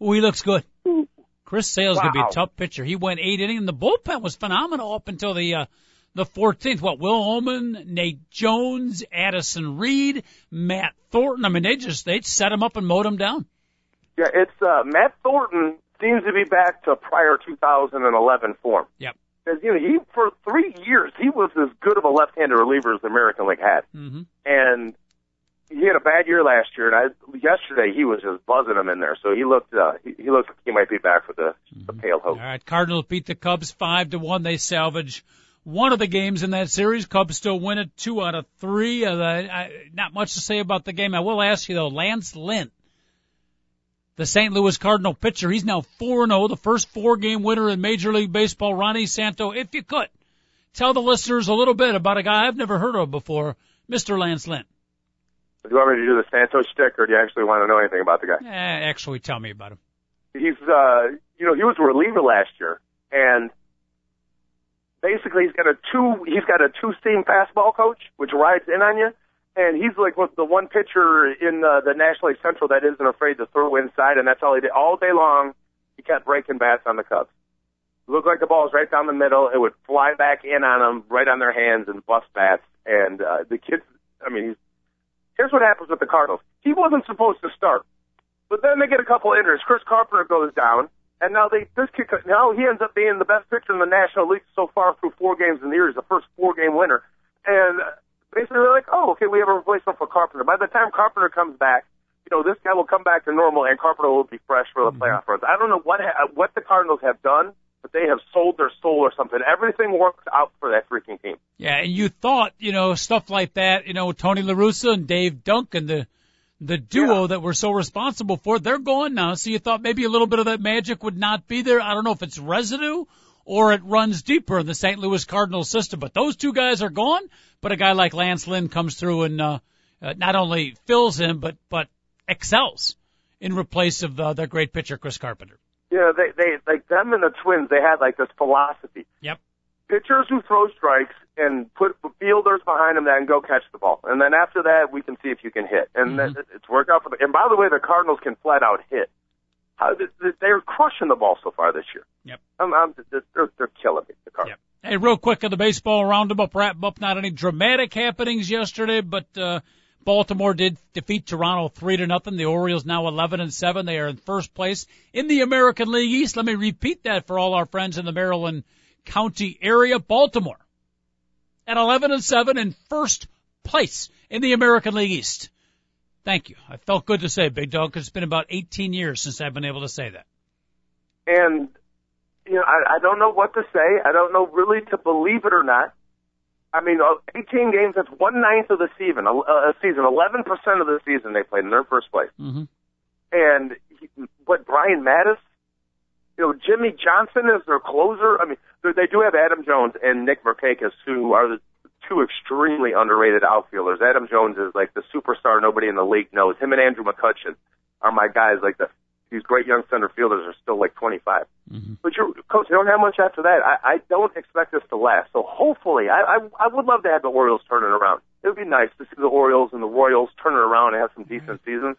oh, he looks good. Chris Sale's wow. going to be a tough pitcher. He went eight innings, and the bullpen was phenomenal up until the uh, the 14th. What, Will Ohman, Nate Jones, Addison Reed, Matt Thornton. I mean, they just, they set him up and mowed him down. Yeah, it's, uh, Matt Thornton seems to be back to prior 2011 form. Yep. Because, you know, he, for three years, he was as good of a left-handed reliever as the American League had. Mm-hmm. And he had a bad year last year, and I, yesterday he was just buzzing him in there. So he looked, uh, he, he looks like he might be back for the, the pale hope. All right, Cardinals beat the Cubs five to one. They salvage one of the games in that series. Cubs still win it two out of three. Uh, I, not much to say about the game. I will ask you though, Lance Lynn, the St. Louis Cardinal pitcher, he's now 4-0, the first four-game winner in Major League Baseball. Ronnie Santo, if you could, tell the listeners a little bit about a guy I've never heard of before, Mr. Lance Lynn. Do you want me to do the Santo stick, or do you actually want to know anything about the guy? Eh, actually, tell me about him. He's, uh, you know, he was a reliever last year, and basically he's got a two he's got a two seam fastball coach which rides in on you and he's like the one pitcher in uh, the National League Central that isn't afraid to throw inside and that's all he did all day long he kept breaking bats on the Cubs looked like the ball was right down the middle it would fly back in on them right on their hands and bust bats and uh, the kids I mean he's here's what happens with the Cardinals he wasn't supposed to start but then they get a couple injuries Chris Carpenter goes down and now they this kid now he ends up being the best pitcher in the National League so far through four games in the year. He's the first four game winner. And basically they're like, oh, okay, we have a replacement for Carpenter. By the time Carpenter comes back, you know this guy will come back to normal, and Carpenter will be fresh for the mm-hmm. playoff runs. I don't know what ha- what the Cardinals have done, but they have sold their soul or something. Everything works out for that freaking team. Yeah, and you thought you know stuff like that, you know Tony LaRussa and Dave Duncan, the the duo yeah. that were so responsible for they're gone now. So you thought maybe a little bit of that magic would not be there. I don't know if it's residue or it runs deeper in the St. Louis Cardinals system, but those two guys are gone. But a guy like Lance Lynn comes through and uh, uh, not only fills in, but but excels in replace of uh, their great pitcher Chris Carpenter. Yeah, they they like them and the Twins. They had like this philosophy. Yep pitchers who throw strikes and put fielders behind them that can go catch the ball. And then after that, we can see if you can hit. And mm-hmm. that, it's worked out for the. And by the way, the Cardinals can flat out hit. How, they're crushing the ball so far this year. Yep. I'm, I'm, they're, they're killing me, the Cardinals. Yep. Hey, real quick on the baseball roundup, wrap up. Not any dramatic happenings yesterday, but uh, Baltimore did defeat Toronto three to nothing. The Orioles now 11 and seven. They are in first place in the American League East. Let me repeat that for all our friends in the Maryland County area, Baltimore at 11 and 7 in first place in the American League East. Thank you. I felt good to say, Big Dog, because it's been about 18 years since I've been able to say that. And, you know, I, I don't know what to say. I don't know really to believe it or not. I mean, uh, 18 games, that's one ninth of the season, a, a season, 11% of the season they played in their first place. Mm-hmm. And he, what Brian Matusz you know, Jimmie Johnson is their closer. I mean, they do have Adam Jones and Nick Markakis, who are the two extremely underrated outfielders. Adam Jones is like the superstar nobody in the league knows. Him and Andrew McCutchen are my guys. Like the these great young center fielders are still like 25. Mm-hmm. But your coach, you don't have much after that. I, I don't expect this to last. So hopefully, I, I I would love to have the Orioles turn it around. It would be nice to see the Orioles and the Royals turn it around and have some decent seasons.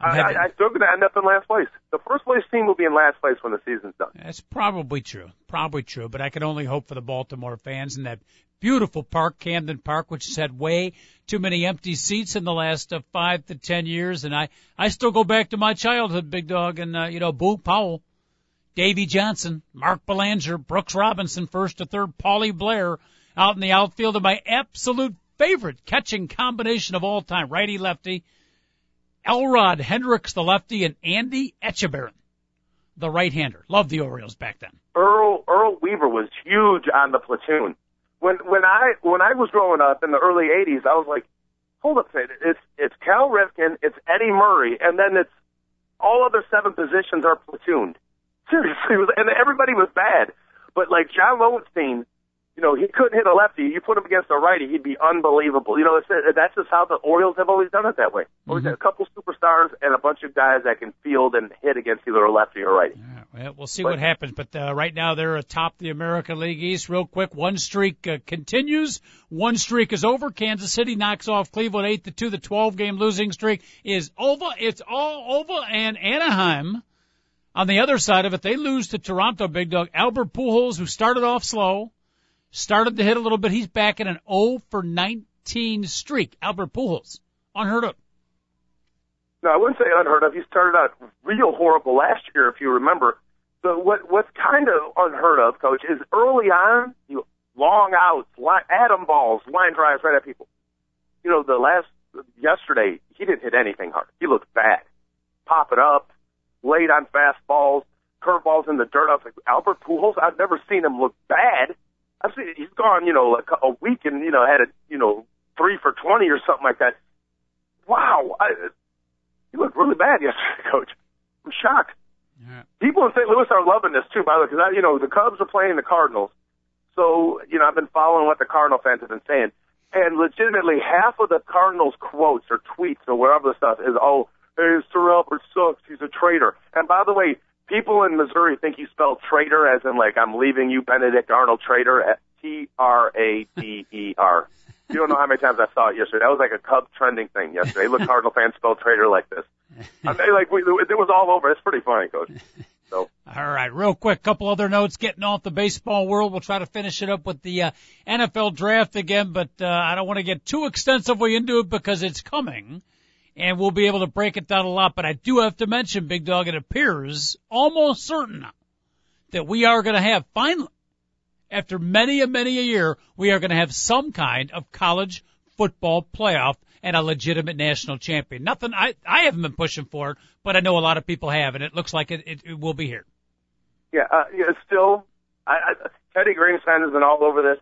I, I, I still going to end up in last place. The first place team will be in last place when the season's done. That's probably true. Probably true. But I can only hope for the Baltimore fans and that beautiful park, Camden Park, which has had way too many empty seats in the last uh, five to ten years. And I, I still go back to my childhood, big dog, and uh, you know, Boog Powell, Davy Johnson, Mark Belanger, Brooks Robinson, first to third, Paulie Blair out in the outfield, and my absolute favorite catching combination of all time, righty lefty. Elrod Hendricks, the lefty, and Andy Etchebarren, the right-hander. Loved the Orioles back then. Earl Earl Weaver was huge on the platoon. When when I when I was growing up in the early '80s, I was like, hold up, it's it's Cal Ripken, it's Eddie Murray, and then it's all other seven positions are platooned. Seriously, and everybody was bad. But like John Lowenstein, you know, he couldn't hit a lefty. You put him against a righty, he'd be unbelievable. You know, it's, that's just how the Orioles have always done it that way. Always Mm-hmm. had a couple superstars and a bunch of guys that can field and hit against either a lefty or righty. Yeah, well, we'll see But- what happens. But uh, right now they're atop the American League East. Real quick, one streak uh, continues. One streak is over. Kansas City knocks off Cleveland eight to two. The 12 game losing streak is over. It's all over. And Anaheim, on the other side of it, they lose to Toronto. Big dog Albert Pujols, who started off slow, started to hit a little bit. He's back in an 0 for 19 streak. Albert Pujols, unheard of. No, I wouldn't say unheard of. He started out real horrible last year, if you remember. But what what's kind of unheard of, Coach, is early on, you long outs, line, atom balls, line drives right at people. You know, the last yesterday, he didn't hit anything hard. He looked bad. Pop it up, late on fastballs, curveballs in the dirt. I was like, Albert Pujols, I've never seen him look bad. I've seen he's gone, you know, like a week and you know had a you know three for twenty or something like that. Wow, I, you look really bad yesterday, Coach. I'm shocked. Yeah. People in St. Louis are loving this too, by the way, because you know the Cubs are playing the Cardinals, so you know I've been following what the Cardinal fans have been saying, and legitimately half of the Cardinals quotes or tweets or whatever the stuff is, oh, hey, Sir Albert sucks, he's a traitor. And by the way, people in Missouri think you spell traitor as in like I'm leaving you, Benedict Arnold traitor, T R A D E R. You don't know how many times I saw it yesterday. That was like a Cub trending thing yesterday. Look, Cardinal fans spell traitor like this. I mean, like we, it was all over. It's pretty funny, Coach. So All right, real quick, couple other notes getting off the baseball world. We'll try to finish it up with the uh, NFL draft again, but uh, I don't want to get too extensively into it because it's coming, and we'll be able to break it down a lot. But I do have to mention, Big Dog, it appears almost certain that we are going to have finally, after many and many a year, we are going to have some kind of college football playoff and a legitimate national champion. Nothing, I, I haven't been pushing for it, but I know a lot of people have, and it looks like it, it, it will be here. yeah, uh, yeah. Still, I, I, Teddy Greenstein has been all over this.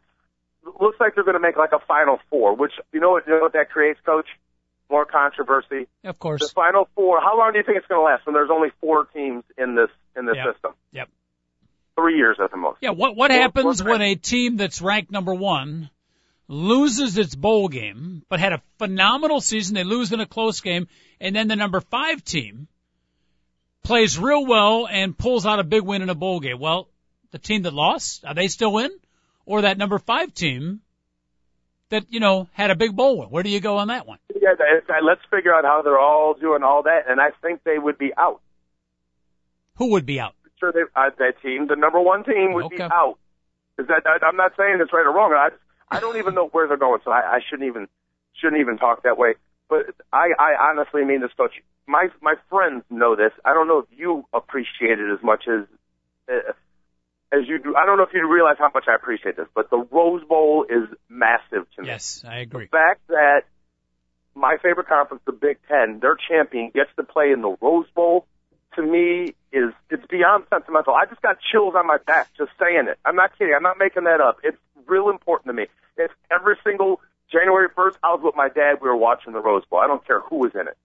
Looks like they're going to make like a Final Four, which you know what you know what that creates, Coach? More controversy. Of course. The. Final Four. How long do you think it's going to last? When there's only four teams in this in this Yep. system? Yep. Three years at the most. Yeah, what what Well, happens well, when a team that's ranked number one loses its bowl game, but had a phenomenal season, they lose in a close game, and then the number five team plays real well and pulls out a big win in a bowl game. Well, the team that lost, are they still in? Or that number five team that, you know, had a big bowl win? Where do you go on that one? That- let's figure out how they're all doing all that, and I think they would be out. Who would be out? Sure, they, uh, that team, the number one team, would be out. Is that I, I'm not saying it's right or wrong. I I don't even know where they're going, so I, I shouldn't even shouldn't even talk that way. But I, I honestly mean this, coach. My my friends know this. I don't know if you appreciate it as much as uh, as you do. I don't know if you realize how much I appreciate this, but the Rose Bowl is massive to me. Yes, I agree. The fact that my favorite conference, the Big Ten, their champion gets to play in the Rose Bowl, to me is it's beyond sentimental. I just got chills on my back just saying it. I'm not kidding. I'm not making that up. It's real important to me. It's every single January 1st. I was with my dad. We were watching the Rose Bowl. I don't care who was in it.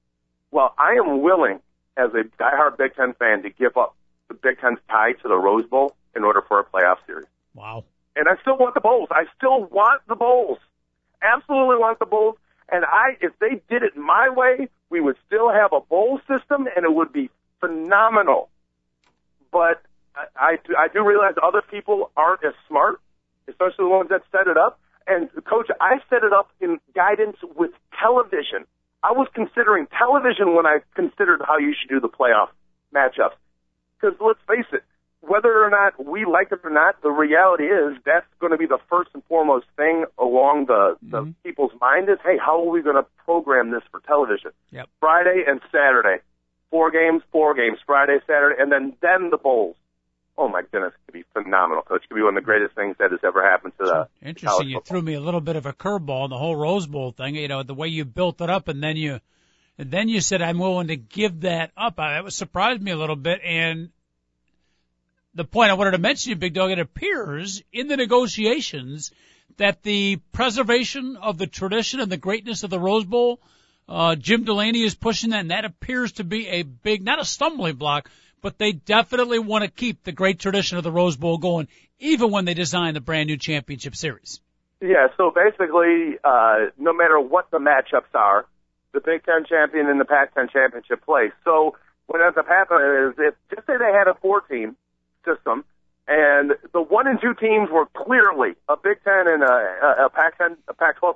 Well, I am willing, as a diehard Big Ten fan, to give up the Big Ten's tie to the Rose Bowl in order for a playoff series. Wow. And I still want the bowls. I still want the bowls. Absolutely want the bowls. And I, if they did it my way, we would still have a bowl system, and it would be phenomenal. But I, I, do- realize other people aren't as smart, especially the ones that set it up. And coach, I set it up in guidance with television. I was considering television when I considered how you should do the playoff matchups. Because let's face it, whether or not we like it or not, the reality is that's going to be the first and foremost thing along the, the mm-hmm. people's mind is, hey, how are we going to program this for television? Yep. Friday and Saturday. Four games, four games, Friday, Saturday, and then, then the bowls. Oh my goodness, it could be phenomenal, coach. It could be one of the greatest things that has ever happened to the Interesting. You football. threw me a little bit of a curveball in the whole Rose Bowl thing. You know, the way you built it up, and then you, and then you said I'm willing to give that up. I, that was surprised me a little bit. And the point I wanted to mention, you big dog, it appears in the negotiations that the preservation of the tradition and the greatness of the Rose Bowl, uh, Jim Delaney is pushing that, and that appears to be a big, not a stumbling block, but they definitely want to keep the great tradition of the Rose Bowl going, even when they design the brand new championship series. Yeah, so basically, uh, no matter what the matchups are, the Big Ten champion and the Pac-10 championship play. So what ends up happening is if just say they had a four-team system, and the one and two teams were clearly a Big Ten and a, a Pac-10, a Pac-12,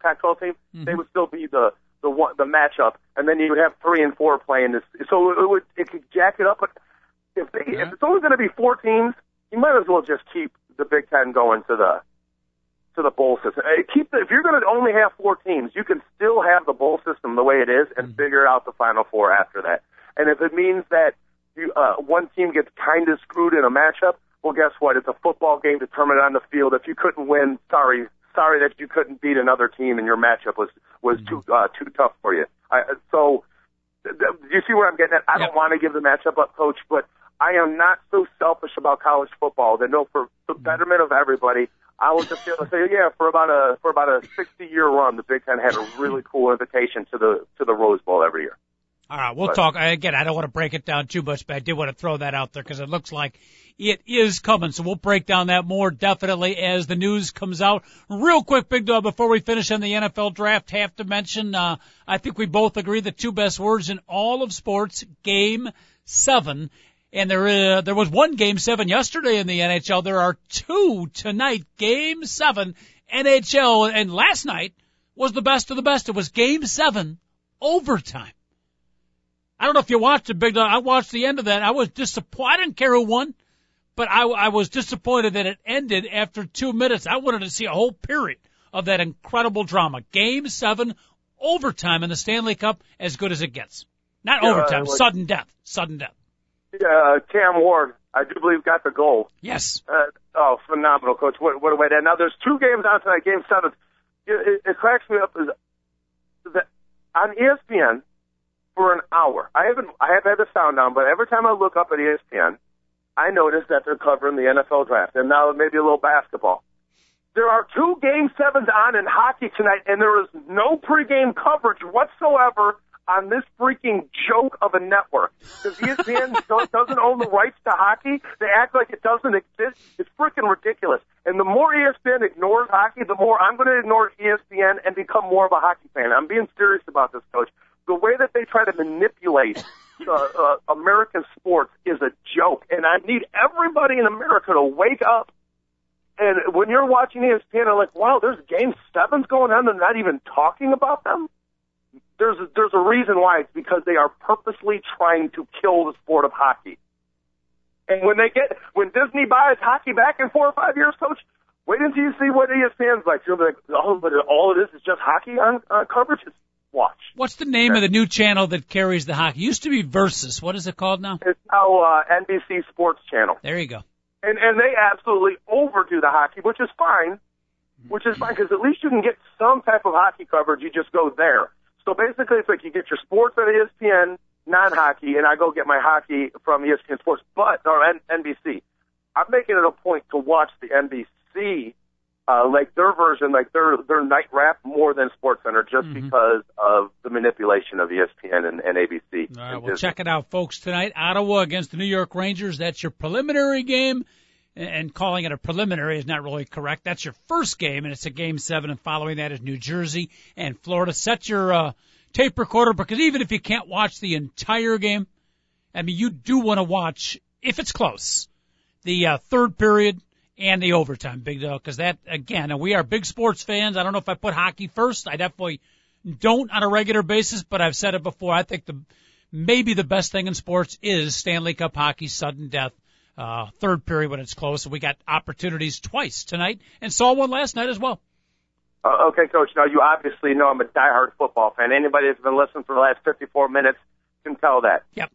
Pac-12 team, mm-hmm. they would still be the the one the matchup, and then you would have three and four playing this. So it would it could jack it up. But if they yeah. if it's only going to be four teams, you might as well just keep the Big Ten going to the to the bowl system. Keep the, if you're going to only have four teams, you can still have the bowl system the way it is and mm-hmm. figure out the final four after that. And if it means that you, uh, one team gets kind of screwed in a matchup, well, guess what? It's a football game determined on the field. If you couldn't win, sorry, sorry that you couldn't beat another team and your matchup was was mm-hmm. too uh, too tough for you. I, so, th- th- you see where I'm getting at? I yep. don't want to give the matchup up, coach, but I am not so selfish about college football that no, for the mm-hmm. betterment of everybody, I will just be able to say, yeah, for about a for about a 60 year run, the Big Ten had a really cool invitation to the to the Rose Bowl every year. All right, we'll but, talk again. I don't want to break it down too much, but I did want to throw that out there because it looks like it is coming. So we'll break down that more definitely as the news comes out. Real quick, Big Dog, before we finish on the NFL draft, have to mention, uh, I think we both agree the two best words in all of sports, game seven. And there, uh, there was one game seven yesterday in the NHL. There are two tonight, game seven, NHL. And last night was the best of the best. It was game seven, overtime. I don't know if you watched it, Big Dog. I watched the end of that. I was disappointed. I didn't care who won, but I, I was disappointed that it ended after two minutes. I wanted to see a whole period of that incredible drama. Game seven, overtime in the Stanley Cup, as good as it gets. Not yeah, overtime, like, sudden death. Sudden death. Yeah, Cam Ward, I do believe got the goal. Yes. Uh, oh, phenomenal, coach. What, what a way to end. Now, there's two games on tonight. Game seven. It, it, it cracks me up is that on ESPN, for an hour. I haven't I have had the sound down, but every time I look up at ESPN, I notice that they're covering the NFL draft and now maybe a little basketball. There are two game sevens on in hockey tonight, and there is no pregame coverage whatsoever on this freaking joke of a network. Because ESPN doesn't own the rights to hockey. They act like it doesn't exist. It's freaking ridiculous. And the more ESPN ignores hockey, the more I'm going to ignore ESPN and become more of a hockey fan. I'm being serious about this, coach the way that they try to manipulate uh, uh, American sports is a joke, and I need everybody in America to wake up. And when you're watching ESPN, I'm like, wow, there's game sevens going on. They're not even talking about them. There's a, there's a reason why. It's because they are purposely trying to kill the sport of hockey. And when they get when Disney buys hockey back in four or five years, coach, wait until you see what ESPN's like. You'll be like, oh, but all of this is just hockey on uh, coverage. It's watch. What's the name of the new channel that carries the hockey? It used to be Versus. What is it called now? It's now uh, NBC Sports Channel. There you go. And and they absolutely overdo the hockey, which is fine. Which is fine because at least you can get some type of hockey coverage. You just go there. So basically, it's like you get your sports on ESPN, non-hockey, and I go get my hockey from ESPN Sports, but or N- NBC. I'm making it a point to watch the NBC uh, like their version, like their their night wrap more than SportsCenter, just mm-hmm. because of the manipulation of ESPN and, and ABC. All right, well, check it out, folks. Tonight, Ottawa against the New York Rangers. That's your preliminary game, and calling it a preliminary is not really correct. That's your first game, and it's a game seven. And following that is New Jersey and Florida. Set your uh, tape recorder because even if you can't watch the entire game, I mean, you do want to watch if it's close. The uh, third period and the overtime, Big deal, because that again, and we are big sports fans. I don't know if I put hockey first. I definitely don't on a regular basis, but I've said it before. I think the maybe the best thing in sports is Stanley Cup hockey, sudden death, uh, third period when it's close. And we got opportunities twice tonight, and saw one last night as well. Uh, okay, Coach. Now you obviously know I'm a diehard football fan. Anybody that's been listening for the last 54 minutes can tell that. Yep.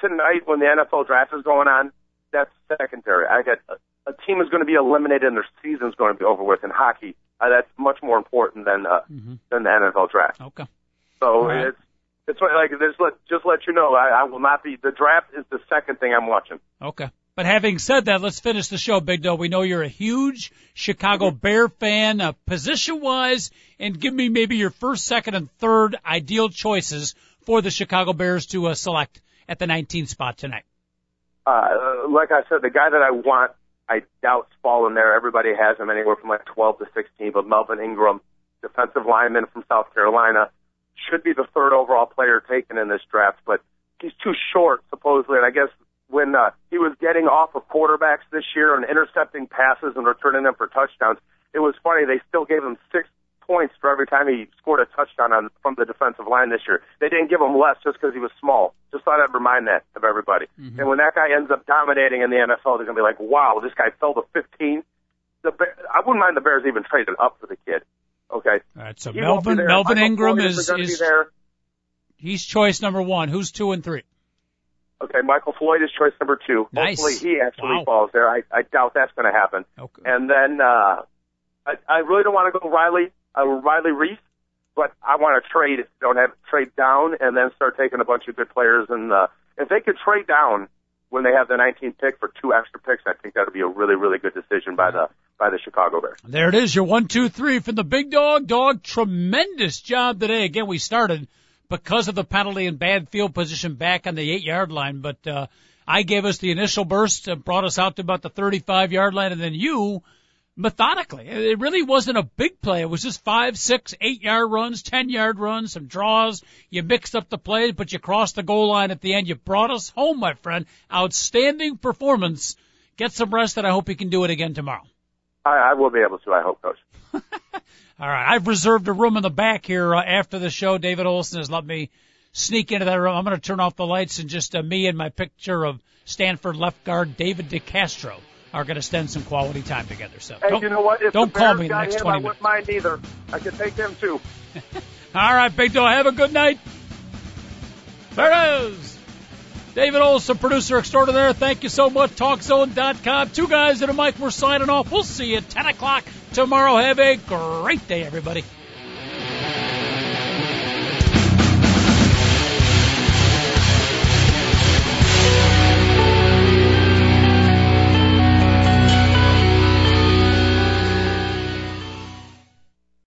Tonight, when the NFL draft is going on, that's secondary. I got a team is going to be eliminated and their season is going to be over with in hockey. Uh, that's much more important than uh, mm-hmm. than the NFL draft. Okay. So right. it's it's like just let just let you know I, I will not be the draft is the second thing I'm watching. Okay. But having said that, let's finish the show, Big Doe. We know you're a huge Chicago mm-hmm. Bear fan, uh, position wise, and give me maybe your first, second, and third ideal choices for the Chicago Bears to uh, select at the 19th spot tonight? Uh, like I said, the guy that I want, I doubt's fallen there. Everybody has him anywhere from like 12 to 16, but Melvin Ingram, defensive lineman from South Carolina, should be the third overall player taken in this draft, but he's too short supposedly, and I guess when uh, he was getting off of quarterbacks this year and intercepting passes and returning them for touchdowns, it was funny. They still gave him six points for every time he scored a touchdown on, from the defensive line this year. They didn't give him less just because he was small. Just thought I'd remind that of everybody. Mm-hmm. And when that guy ends up dominating in the NFL, they're going to be like, wow, this guy fell to 15. The I wouldn't mind the Bears even trading up for the kid. Okay. All right. So he Melvin Melvin Ingram is is there. he's choice number one. Who's two and three? Okay, Michael Floyd is choice number two. Nice. Hopefully he actually wow. falls there. I, I doubt that's going to happen. Okay. And then uh, I, I really don't want to go Riley uh, Riley Reiff, but I want to trade. Don't have trade down and then start taking a bunch of good players. And uh, if they could trade down when they have the 19th pick for two extra picks, I think that would be a really really good decision by the by the Chicago Bears. There it is, your one, two, three from the big dog. Dog, tremendous job today. Again, we started because of the penalty and bad field position back on the eight yard line, but uh, I gave us the initial burst, uh, brought us out to about the 35 yard line, and then you methodically. It really wasn't a big play. It was just five, six, eight yard runs, ten yard runs, some draws. You mixed up the plays, but you crossed the goal line at the end. You brought us home, my friend. Outstanding performance. Get some rest, and I hope you can do it again tomorrow. I, I will be able to. I hope, Coach. All right, I've reserved a room in the back here uh, after the show. David Olson has let me sneak into that room. I'm going to turn off the lights and just uh, me and my picture of Stanford left guard David DeCastro are going to spend some quality time together. So hey, you know what? If don't call me in the next him, 20 I minutes. I wouldn't mind either. I could take them too. All right, Big Dog. Have a good night. There is. David Olson, producer extraordinaire. Thank you so much. TalkZone.com. Two guys and a mic. We're signing off. We'll see you at 10 o'clock tomorrow. Have a great day, everybody.